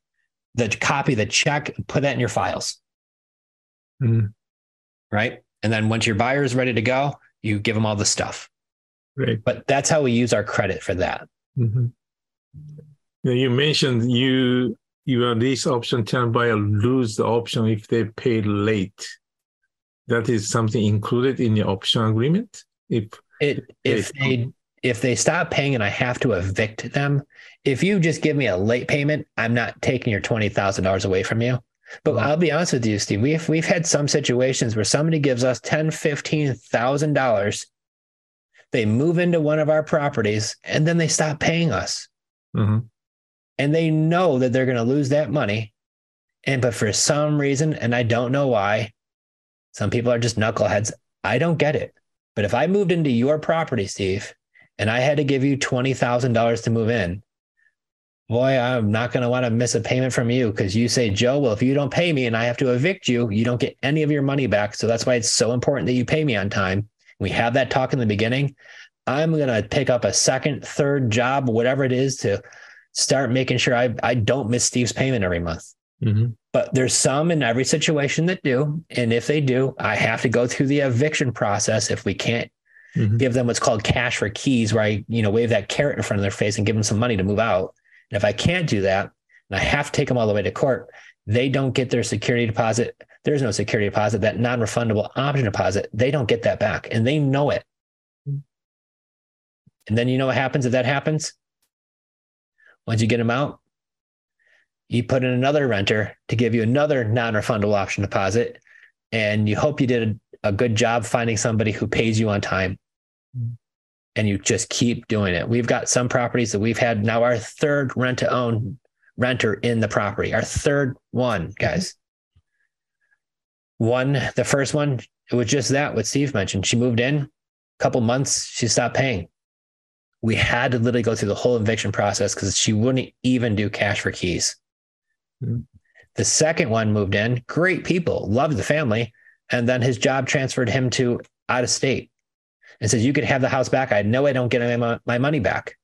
the copy, the check, put that in your files. Mm-hmm. Right. And then once your buyer is ready to go, you give them all the stuff. Right. But that's how we use our credit for that. Mm-hmm. Now you mentioned you you are lease option tenant buyer lose the option if they pay late. That is something included in your option agreement. If it if they if they stop paying and I have to evict them, if you just give me a late payment, I'm not taking your twenty thousand dollars away from you. But I'll be honest with you, Steve. We've we've had some situations where somebody gives us ten, fifteen thousand dollars. They move into one of our properties and then they stop paying us. Mm-hmm. And they know that they're going to lose that money. And but for some reason, and I don't know why, some people are just knuckleheads. I don't get it. But if I moved into your property, Steve, and I had to give you twenty thousand dollars to move in, boy, I'm not going to want to miss a payment from you because you say, Joe, well, if you don't pay me and I have to evict you, you don't get any of your money back. So that's why it's so important that you pay me on time. We have that talk in the beginning. I'm going to pick up a second, third job, whatever it is to start making sure I, I don't miss Steve's payment every month. Mm-hmm. But there's some in every situation that do. And if they do, I have to go through the eviction process if we can't mm-hmm. give them what's called cash for keys, where I, you know, wave that carrot in front of their face and give them some money to move out and if I can't do that, and I have to take them all the way to court, they don't get their security deposit. There's no security deposit, that non refundable option deposit. They don't get that back and they know it. And then you know what happens if that happens? Once you get them out, you put in another renter to give you another non refundable option deposit. And you hope you did a, a good job finding somebody who pays you on time and you just keep doing it. We've got some properties that we've had now our third rent to own renter in the property, our third one, guys. One, the first one, it was just that what Steve mentioned. She moved in, a couple months, she stopped paying. We had to literally go through the whole eviction process because she wouldn't even do cash for keys. Mm-hmm. The second one moved in, great people, loved the family. And then his job transferred him to out of state and says, You could have the house back. I know I don't get my, money back.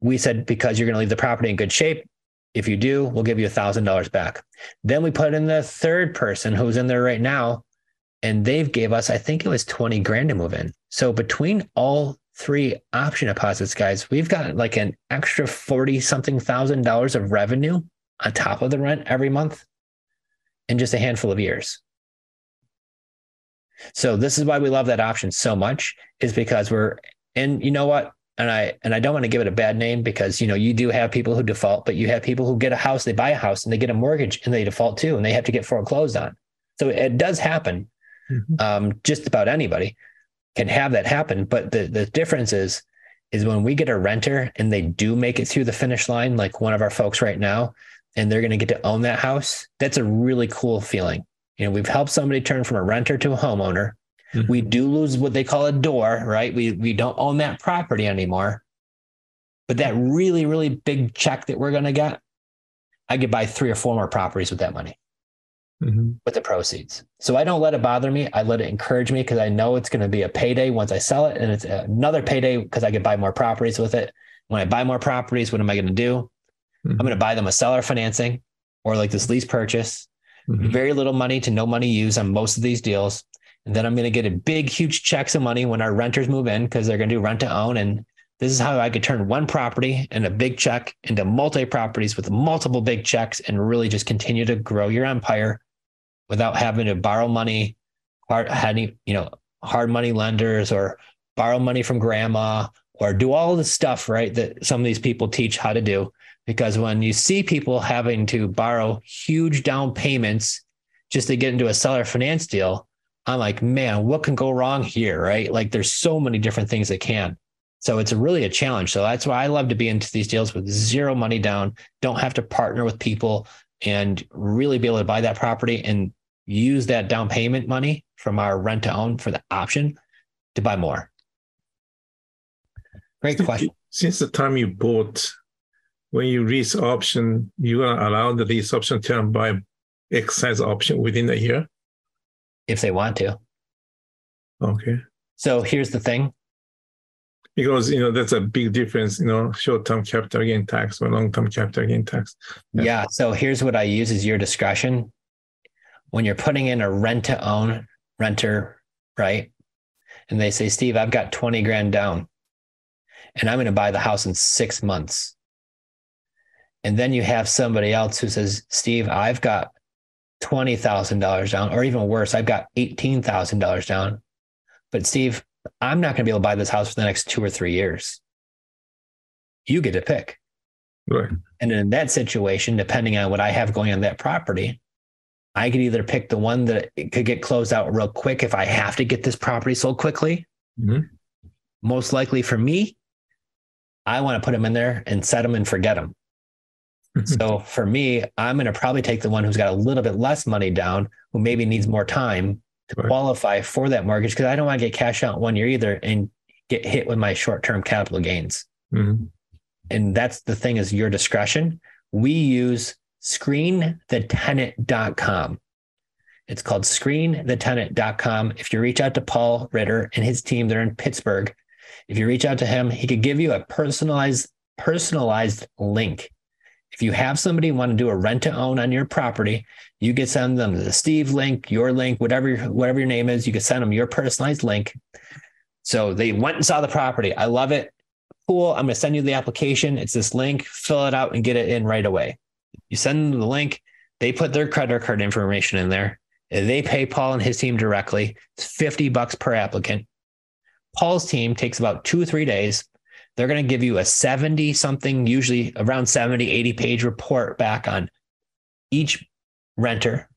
We said, Because you're going to leave the property in good shape. If you do, we'll give you a $1,000 back. Then we put in the third person who's in there right now, and they've gave us, I think it was 20 grand to move in. So between all three option deposits, guys, we've got like an extra 40 something thousand dollars of revenue on top of the rent every month in just a handful of years. So this is why we love that option so much is because we're and you know what? And I and I don't want to give it a bad name because you know you do have people who default, but you have people who get a house, they buy a house and they get a mortgage and they default too, and they have to get foreclosed on. So it does happen. Mm-hmm. Um, just about anybody. can have that happen. But the, the difference is, is when we get a renter and they do make it through the finish line, like one of our folks right now, and they're going to get to own that house, that's a really cool feeling. You know, we've helped somebody turn from a renter to a homeowner. Mm-hmm. We do lose what they call a door, right? We we don't own that property anymore. But that really, really big check that we're going to get, I could buy three or four more properties with that money, mm-hmm. with the proceeds. So I don't let it bother me. I let it encourage me because I know it's going to be a payday once I sell it, and it's another payday because I could buy more properties with it. When I buy more properties, what am I going to do? Mm-hmm. I'm going to buy them a seller financing or like this lease purchase. Mm-hmm. Very little money to no money used on most of these deals. And then I'm going to get a big, huge checks of money when our renters move in because they're going to do rent to own. And this is how I could turn one property and a big check into multi properties with multiple big checks and really just continue to grow your empire without having to borrow money, hard, any, you know, hard money lenders or borrow money from grandma or do all the stuff, right? That some of these people teach how to do. Because when you see people having to borrow huge down payments just to get into a seller finance deal, I'm like, man, what can go wrong here? Right. Like there's so many different things that can. So it's a really a challenge. So that's why I love to be into these deals with zero money down, don't have to partner with people and really be able to buy that property and use that down payment money from our rent to own for the option to buy more. Great question. Since the time you bought, when you lease option, you're going to allow the lease option term by exercise option within a year? If they want to. Okay. So here's the thing because you know that's a big difference you know short-term capital gain tax or long-term capital gain tax yeah. yeah so here's what i use is your discretion when you're putting in a rent to own renter right and they say steve i've got 20 grand down and i'm going to buy the house in six months and then you have somebody else who says steve i've got $20000 down or even worse i've got $18000 down but steve I'm not going to be able to buy this house for the next two or three years. You get to pick. Right. And in that situation, depending on what I have going on that property, I could either pick the one that could get closed out real quick if I have to get this property sold quickly. Mm-hmm. Most likely for me, I want to put them in there and set them and forget them. So for me, I'm going to probably take the one who's got a little bit less money down, who maybe needs more time to right. qualify for that mortgage because I don't want to get cash out one year either and get hit with my short term capital gains. Mm-hmm. And that's the thing is your discretion. We use screenthetenant.com. It's called screenthetenant.com. If you reach out to Paul Ritter and his team, they're in Pittsburgh. If you reach out to him, he could give you a personalized personalized link if you have somebody want to do a rent to own on your property, you can send them the Steve link, your link, whatever whatever your name is. You can send them your personalized link. So they went and saw the property. I love it. Cool. I'm going to send you the application. It's this link. Fill it out and get it in right away. You send them the link. They put their credit card information in there. They pay Paul and his team directly. It's 50 bucks per applicant. Paul's team takes about two or three days they're going to give you a 70 something, usually around 70, 80 page report back on each renter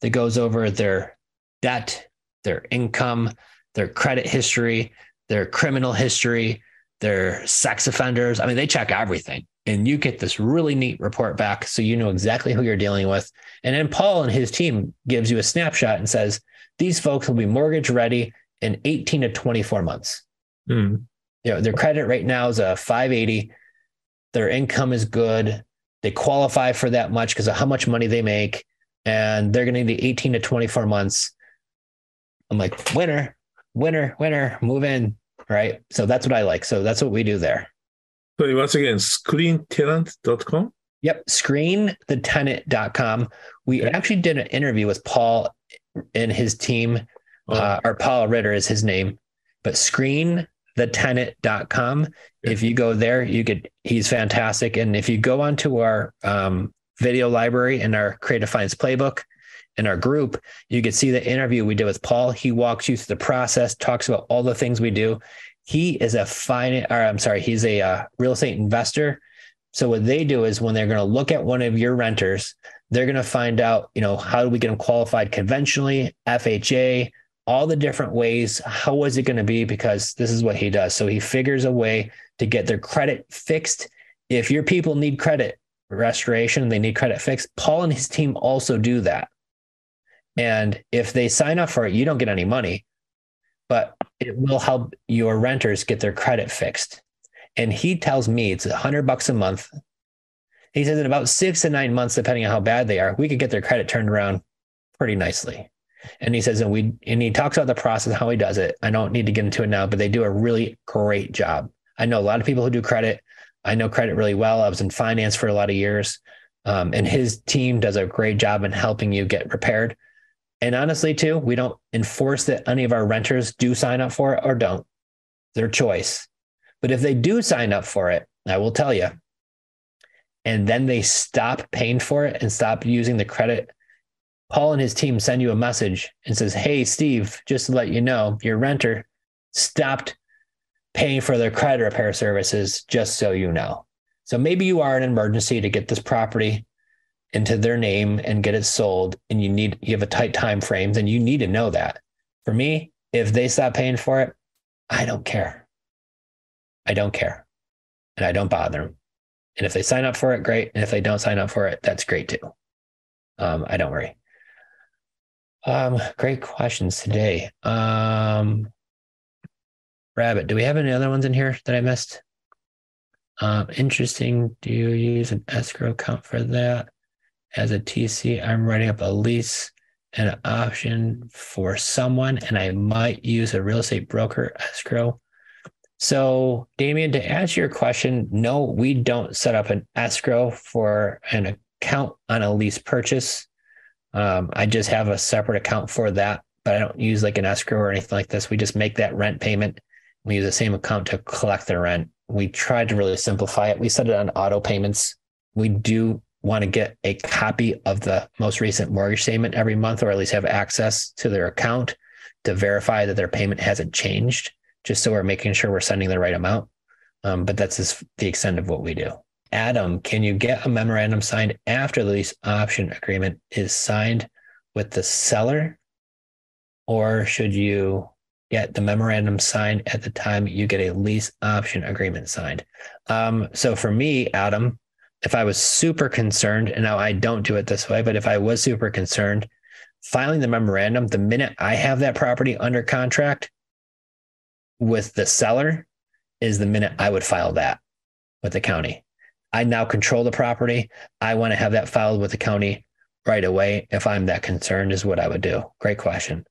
that goes over their debt, their income, their credit history, their criminal history, their sex offenders. I mean, they check everything. And you get this really neat report back so you know exactly who you're dealing with. And then Paul and his team gives you a snapshot and says, these folks will be mortgage ready in 18 to 24 months. Mm you know, their credit right now is a 580. Their income is good. They qualify for that much because of how much money they make. And they're going to need 18 to 24 months. I'm like, winner, winner, winner, move in. Right. So that's what I like. So that's what we do there. So once again, screentenant.com. Yep. Screenthetenant.com. We okay. actually did an interview with Paul and his team, oh. uh, or Paul Ritter is his name, but screen thetenant.com. If you go there, you could, he's fantastic. And if you go onto our um, video library and our creative finance playbook in our group, you could see the interview we did with Paul. He walks you through the process, talks about all the things we do. He is a fine, or I'm sorry, he's a uh, real estate investor. So what they do is when they're going to look at one of your renters, they're going to find out, you know, how do we get them qualified conventionally, FHA, all the different ways. How was it going to be? Because this is what he does. So he figures a way to get their credit fixed. If your people need credit restoration, they need credit fixed. Paul and his team also do that. And if they sign up for it, you don't get any money, but it will help your renters get their credit fixed. And he tells me it's a hundred bucks a month. He says in about six to nine months, depending on how bad they are, we could get their credit turned around pretty nicely. And he says, and we and he talks about the process, how he does it. I don't need to get into it now, but they do a really great job. I know a lot of people who do credit. I know credit really well. I was in finance for a lot of years. Um, and his team does a great job in helping you get repaired. And honestly, too, we don't enforce that any of our renters do sign up for it or don't. Their choice. But if they do sign up for it, I will tell you, and then they stop paying for it and stop using the credit, Paul and his team send you a message and says, Hey, Steve, just to let you know, your renter stopped paying for their credit repair services, just so you know. So maybe you are in an emergency to get this property into their name and get it sold and you need you have a tight time frame then you need to know that. For me if they stop paying for it i don't care. I don't care. And i don't bother them and if they sign up for it great. And if they don't sign up for it that's great too. Um, i don't worry um, great questions today um, rabbit do we have any other ones in here that i missed um, interesting do you use an escrow account for that as a TC, I'm writing up a lease and an option for someone, and I might use a real estate broker escrow. So, Damien, to answer your question, no, we don't set up an escrow for an account on a lease purchase. Um, I just have a separate account for that, but I don't use like an escrow or anything like this. We just make that rent payment. We use the same account to collect the rent. We tried to really simplify it. We set it on auto payments. We do want to get a copy of the most recent mortgage statement every month, or at least have access to their account to verify that their payment hasn't changed, just so we're making sure we're sending the right amount. Um, but that's just the extent of what we do. Adam, can you get a memorandum signed after the lease option agreement is signed with the seller? Or should you get the memorandum signed at the time you get a lease option agreement signed? Um, so for me, Adam, if I was super concerned, and now I don't do it this way, but if I was super concerned, filing the memorandum, the minute I have that property under contract with the seller is the minute I would file that with the county. I now control the property. I want to have that filed with the county right away. If I'm that concerned, is what I would do. Great question.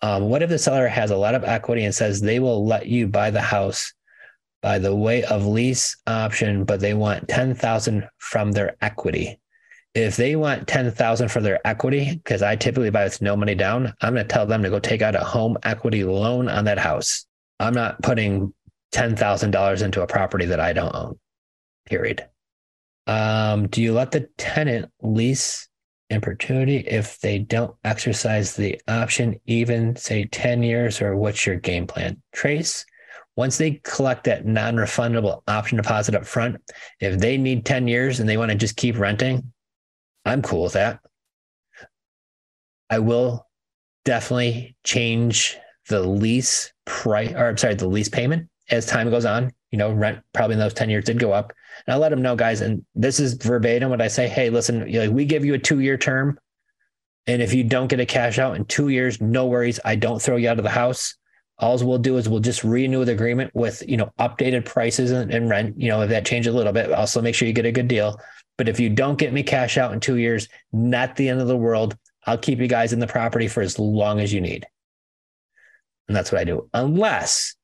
Um, what if the seller has a lot of equity and says they will let you buy the house by the way of lease option, but they want 10,000 from their equity. If they want 10,000 for their equity, because I typically buy with no money down, I'm going to tell them to go take out a home equity loan on that house. I'm not putting $10,000 into a property that I don't own, period. Um, do you let the tenant lease in perpetuity if they don't exercise the option, even say 10 years, or what's your game plan? Trace, once they collect that non-refundable option deposit up front, if they need 10 years and they want to just keep renting, I'm cool with that. I will definitely change the lease price or I'm sorry, the lease payment as time goes on. You know, rent probably in those 10 years did go up. And I'll let them know, guys, and this is verbatim what I say, hey, listen, we give you a two-year term. And if you don't get a cash out in two years, no worries. I don't throw you out of the house all we'll do is we'll just renew the agreement with you know updated prices and, and, rent you know if that changes a little bit also make sure you get a good deal but if you don't get me cash out in two years not the end of the world i'll keep you guys in the property for as long as you need and that's what i do unless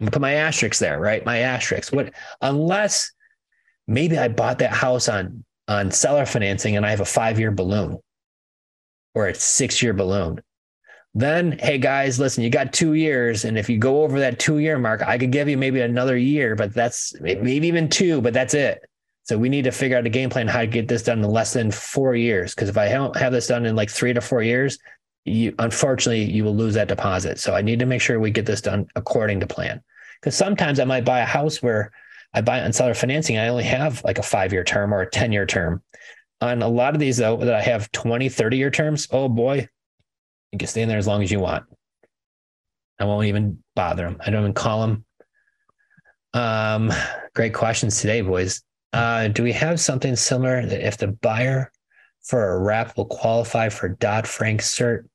put my asterisks there right my asterisks what unless maybe i bought that house on on seller financing and i have a five year balloon or a six year balloon then, hey guys, listen, you got two years. And if you go over that two year mark, I could give you maybe another year, but that's maybe even two, but that's it. So we need to figure out a game plan how to get this done in less than four years. Because if I don't have this done in like three to four years, you unfortunately you will lose that deposit. So I need to make sure we get this done according to plan. Because sometimes I might buy a house where I buy on seller financing. I only have like a five year term or a 10 year term. On a lot of these, though, that I have 20, 30 year terms, oh boy, you can stay in there as long as you want. I won't even bother them. I don't even call them. Um, great questions today, boys. Uh, do we have something similar that if the buyer for a wrap will qualify for Dodd Frank cert,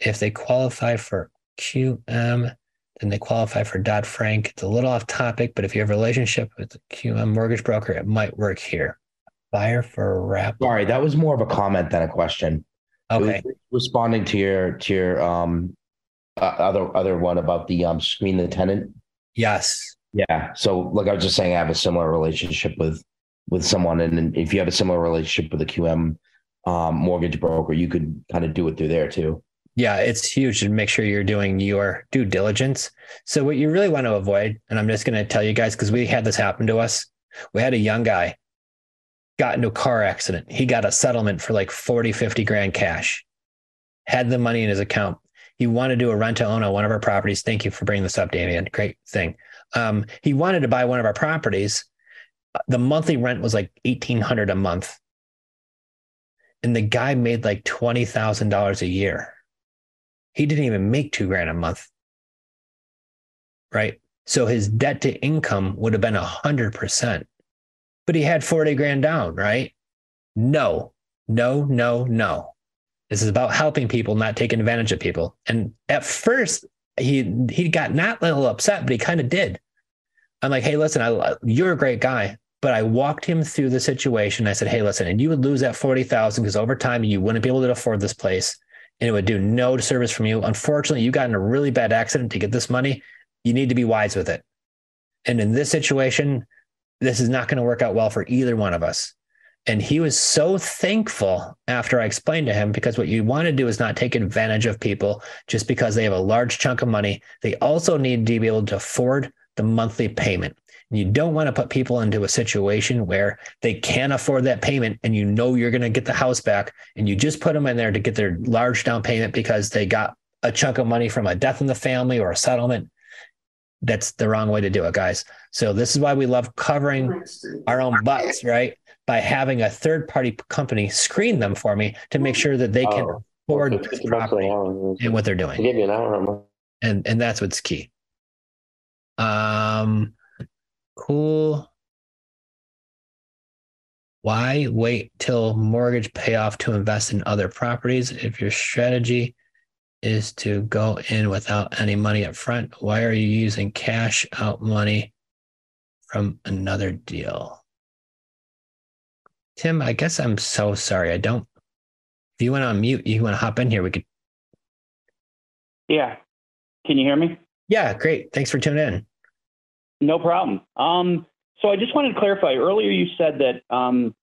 if they qualify for QM, then they qualify for Dodd Frank? It's a little off topic, but if you have a relationship with the QM mortgage broker, it might work here. Buyer for a wrap. Sorry, that was more of a comment than a question. Okay. responding to your to your um uh, other other one about the um screen the tenant. Yes. Yeah. So like I was just saying, I have a similar relationship with with someone, and if you have a similar relationship with a QM um, mortgage broker, you could kind of do it through there too. Yeah, it's huge to make sure you're doing your due diligence. So what you really want to avoid, and I'm just going to tell you guys because we had this happen to us. We had a young guy got into a car accident. He got a settlement for like 40, 50 grand cash. Had the money in his account. He wanted to do a rent to own on one of our properties. Thank you for bringing this up, Damian. Great thing. Um, he wanted to buy one of our properties. The monthly rent was like 1800 a month. And the guy made like $20,000 a year. He didn't even make two grand a month. Right. So his debt to income would have been a hundred percent, but he had 40 grand down, right? No, no, no, no. This is about helping people, not taking advantage of people. And at first, he he got not a little upset, but he kind of did. I'm like, hey, listen, I, you're a great guy, but I walked him through the situation. I said, hey, listen, and you would lose that forty thousand because over time you wouldn't be able to afford this place, and it would do no service from you. Unfortunately, you got in a really bad accident to get this money. You need to be wise with it. And in this situation, this is not going to work out well for either one of us. And he was so thankful after I explained to him because what you want to do is not take advantage of people just because they have a large chunk of money. They also need to be able to afford the monthly payment. You don't want to put people into a situation where they can't afford that payment and you know you're going to get the house back and you just put them in there to get their large down payment because they got a chunk of money from a death in the family or a settlement. That's the wrong way to do it, guys. So this is why we love covering our own butts, right? By having a third party company screen them for me to make sure that they can Oh, afford this 50 bucks an property and what they're doing. give you an hour. And and that's what's key. Um cool. Why wait till mortgage payoff to invest in other properties if your strategy is to go in without any money up front? Why are you using cash out money from another deal? Tim, I guess I'm so sorry. I don't. If you went on mute, you want to hop in here. We could. Yeah. Can you hear me? Yeah, great. Thanks for tuning in. No problem. Um, so I just wanted to clarify. Earlier, you said that um,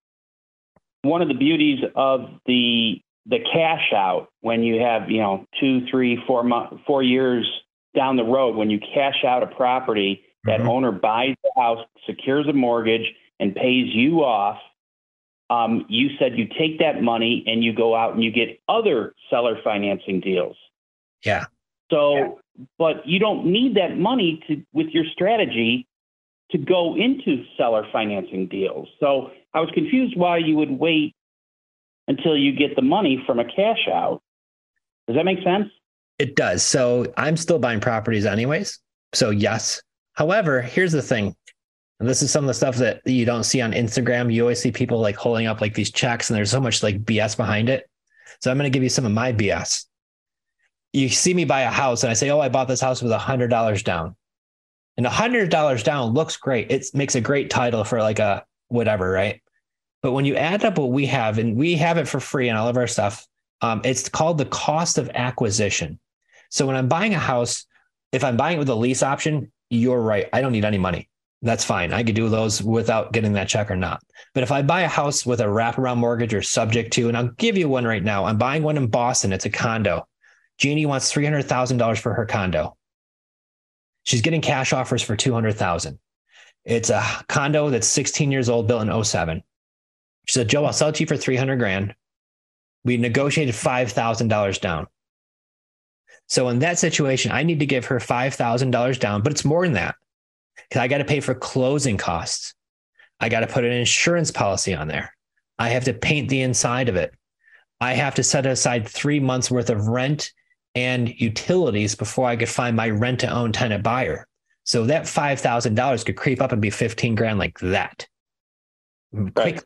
one of the beauties of the the cash out when you have you know two, three, four months, four years down the road when you cash out a property, that Mhm. owner buys the house, secures a mortgage, and pays you off. Um, you said you take that money and you go out and you get other seller financing deals. Yeah. So, but you don't need that money to with your strategy to go into seller financing deals. So I was confused why you would wait until you get the money from a cash out. Does that make sense? It does. So I'm still buying properties anyways. So yes. However, here's the thing. And this is some of the stuff that you don't see on Instagram. You always see people like holding up like these checks and there's so much like BS behind it. So I'm going to give you some of my BS. You see me buy a house and I say, "Oh, I bought this house with a $100 down." And a $100 down looks great. It makes a great title for like a whatever, right? But when you add up what we have and we have it for free and all of our stuff, um, it's called the cost of acquisition. So when I'm buying a house, if I'm buying it with a lease option, you're right. I don't need any money. That's fine. I could do those without getting that check or not. But if I buy a house with a wraparound mortgage or subject to, and I'll give you one right now, I'm buying one in Boston. It's a condo. Jeannie wants $300,000 for her condo. She's getting cash offers for 200,000. It's a condo that's 16 years old, built in 07. She said, Joe, I'll sell it to you for 300 grand. We negotiated $5,000 down. So in that situation, I need to give her $5,000 down, but it's more than that because I got to pay for closing costs. I got to put an insurance policy on there. I have to paint the inside of it. I have to set aside three months worth of rent and utilities before I could find my rent to own tenant buyer. So that $5,000 could creep up and be 15 grand like that Right. quickly.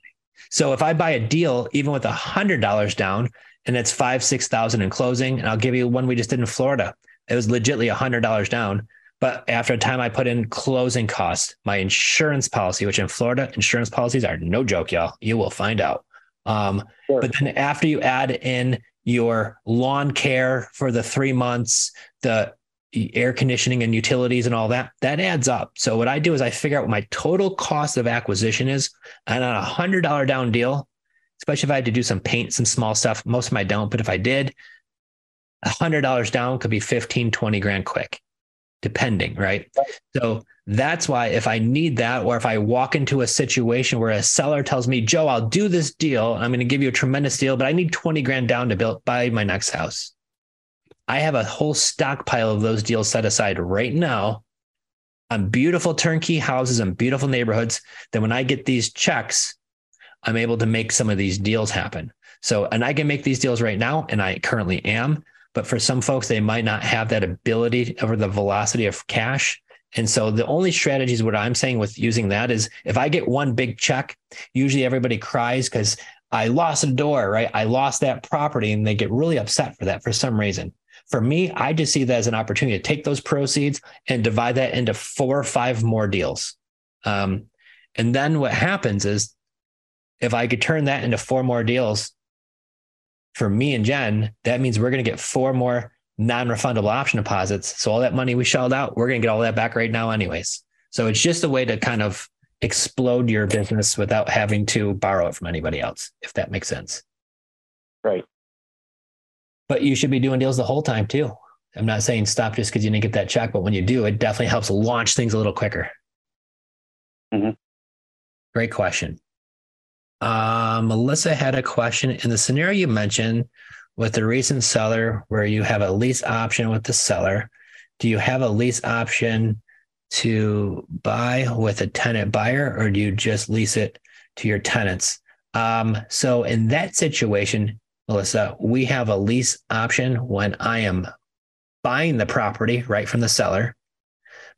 So if I buy a deal, even with a hundred dollars down, and it's five, six thousand in closing, and I'll give you one we just did in Florida. It was legitly a hundred dollars down. But after a time I put in closing costs, my insurance policy, which in Florida, insurance policies are no joke, y'all. You will find out. Um, Sure. but then after you add in your lawn care for the three months, the air conditioning and utilities and all that, that adds up. So what I do is I figure out what my total cost of acquisition is. And on a hundred dollar down deal, especially if I had to do some paint, some small stuff, most of my don't, but if I did, a hundred dollars down could be 15, 20 grand quick, depending, right? So that's why if I need that, or if I walk into a situation where a seller tells me, Joe, I'll do this deal, I'm going to give you a tremendous deal, but I need 20 grand down to build buy my next house. I have a whole stockpile of those deals set aside right now on beautiful turnkey houses and beautiful neighborhoods. Then when I get these checks, I'm able to make some of these deals happen. So, and I can make these deals right now, and I currently am. But for some folks, they might not have that ability or the velocity of cash. And so the only strategies, what I'm saying with using that is if I get one big check, usually everybody cries because I lost a door, right? I lost that property and they get really upset for that for some reason. For me, I just see that as an opportunity to take those proceeds and divide that into four or five more deals. Um, and then what happens is if I could turn that into four more deals for me and Jenn, that means we're going to get four more non-refundable option deposits. So all that money we shelled out, we're going to get all that back right now anyways. So it's just a way to kind of explode your business without having to borrow it from anybody else, if that makes sense. Right. But you should be doing deals the whole time too. I'm not saying stop just because you didn't get that check, but when you do, it definitely helps launch things a little quicker. Mhm. Great question. Uh, Melissa had a question in the scenario you mentioned with the recent seller where you have a lease option with the seller. Do you have a lease option to buy with a tenant buyer or do you just lease it to your tenants? Um, so in that situation, Melissa, we have a lease option when I am buying the property right from the seller,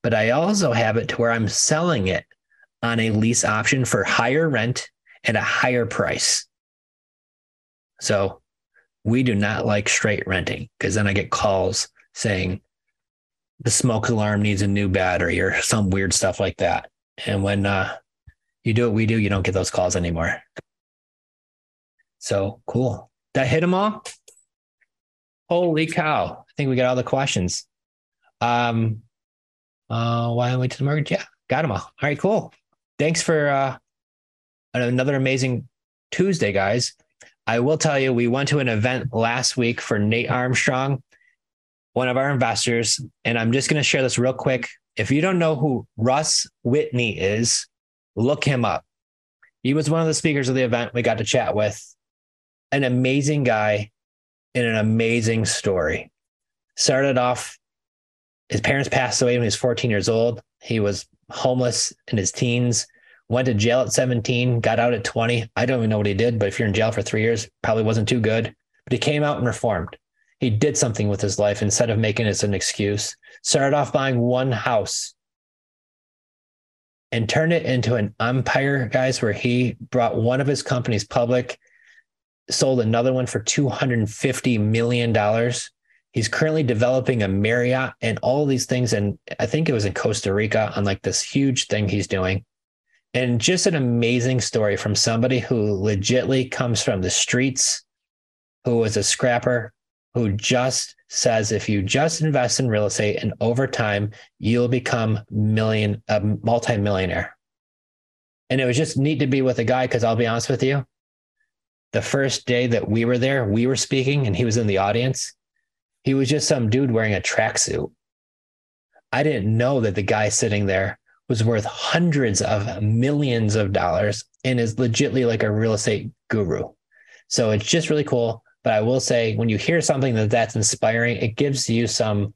but I also have it to where I'm selling it on a lease option for higher rent at a higher price. So we do not like straight renting because then I get calls saying the smoke alarm needs a new battery or some weird stuff like that. And when uh, you do what we do, you don't get those calls anymore. So cool. That hit them all? Holy cow. I think we got all the questions. Um, uh, why don't we to the mortgage? Yeah, got them all. All right, cool. Thanks for uh, another amazing Tuesday, guys. I will tell you, we went to an event last week for Nate Armstrong, one of our investors. And I'm just going to share this real quick. If you don't know who Russ Whitney is, look him up. He was one of the speakers of the event we got to chat with. An amazing guy and an amazing story. Started off, his parents passed away when he was 14 years old. He was homeless in his teens went to jail at 17, got out at 20. I don't even know what he did, but if you're in jail for three years, probably wasn't too good. But he came out and reformed. He did something with his life instead of making it an excuse. Started off buying one house and turned it into an empire, guys, where he brought one of his companies public, sold another one for $250 million. He's currently developing a Marriott and all these things. And I think it was in Costa Rica on like this huge thing he's doing and just an amazing story from somebody who legitly comes from the streets, who was a scrapper, who just says if you just invest in real estate and over time you'll become million a multi-millionaire. And it was just neat to be with a guy because I'll be honest with you, the first day that we were there, we were speaking and he was in the audience. He was just some dude wearing a tracksuit. I didn't know that the guy sitting there was worth hundreds of millions of dollars and is legitly like a real estate guru. So it's just really cool. But I will say, when you hear something that that's inspiring, it gives you some.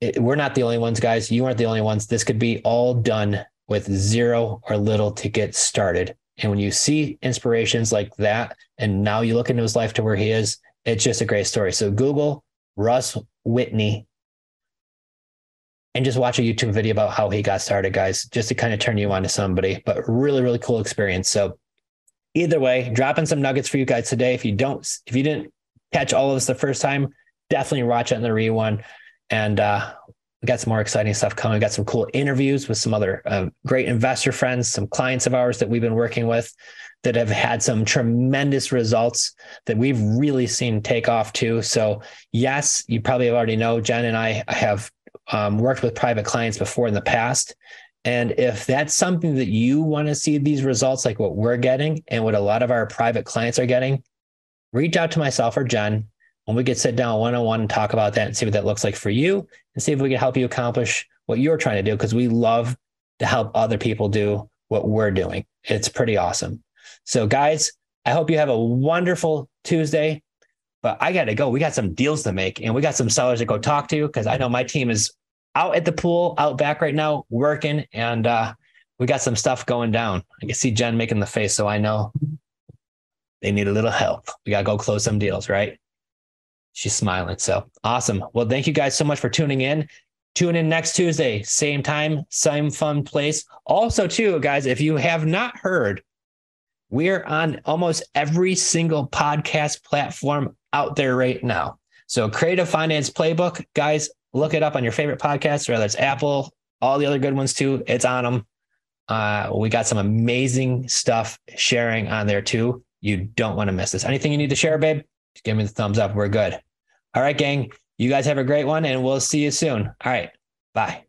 It, we're not the only ones, guys. You aren't the only ones. This could be all done with zero or little to get started. And when you see inspirations like that, and now you look into his life to where he is, it's just a great story. So Google Russ Whitney, and just watch a YouTube video about how he got started, guys, just to kind of turn you on to somebody. But really, really cool experience. So either way, dropping some nuggets for you guys today. If you don't, if you didn't catch all of this the first time, definitely watch it in the re one. And uh, we got some more exciting stuff coming. We got some cool interviews with some other uh, great investor friends, some clients of ours that we've been working with that have had some tremendous results that we've really seen take off too. So, yes, you probably already know Jenn and I have um, worked with private clients before in the past. And if that's something that you want to see these results like what we're getting and what a lot of our private clients are getting, reach out to myself or Jenn and we could sit down one on one and talk about that and see what that looks like for you and see if we can help you accomplish what you're trying to do because we love to help other people do what we're doing. It's pretty awesome. So, guys, I hope you have a wonderful Tuesday. But I got to go. We got some deals to make and we got some sellers to go talk to because I know my team is out at the pool, out back right now, working, and uh, we got some stuff going down. I can see Jenn making the face, so I know they need a little help. We got to go close some deals, right? She's smiling. So awesome. Well, thank you guys so much for tuning in. Tune in next Tuesday, same time, same fun place. Also, too, guys, if you have not heard, we're on almost every single podcast platform out there right now. So, Creative Finance Playbook, guys, look it up on your favorite podcast, whether it's Apple, all the other good ones too. It's on them. Uh, we got some amazing stuff sharing on there too. You don't want to miss this. Anything you need to share, babe? Just give me the thumbs up. We're good. All right, gang. You guys have a great one, and we'll see you soon. All right. Bye.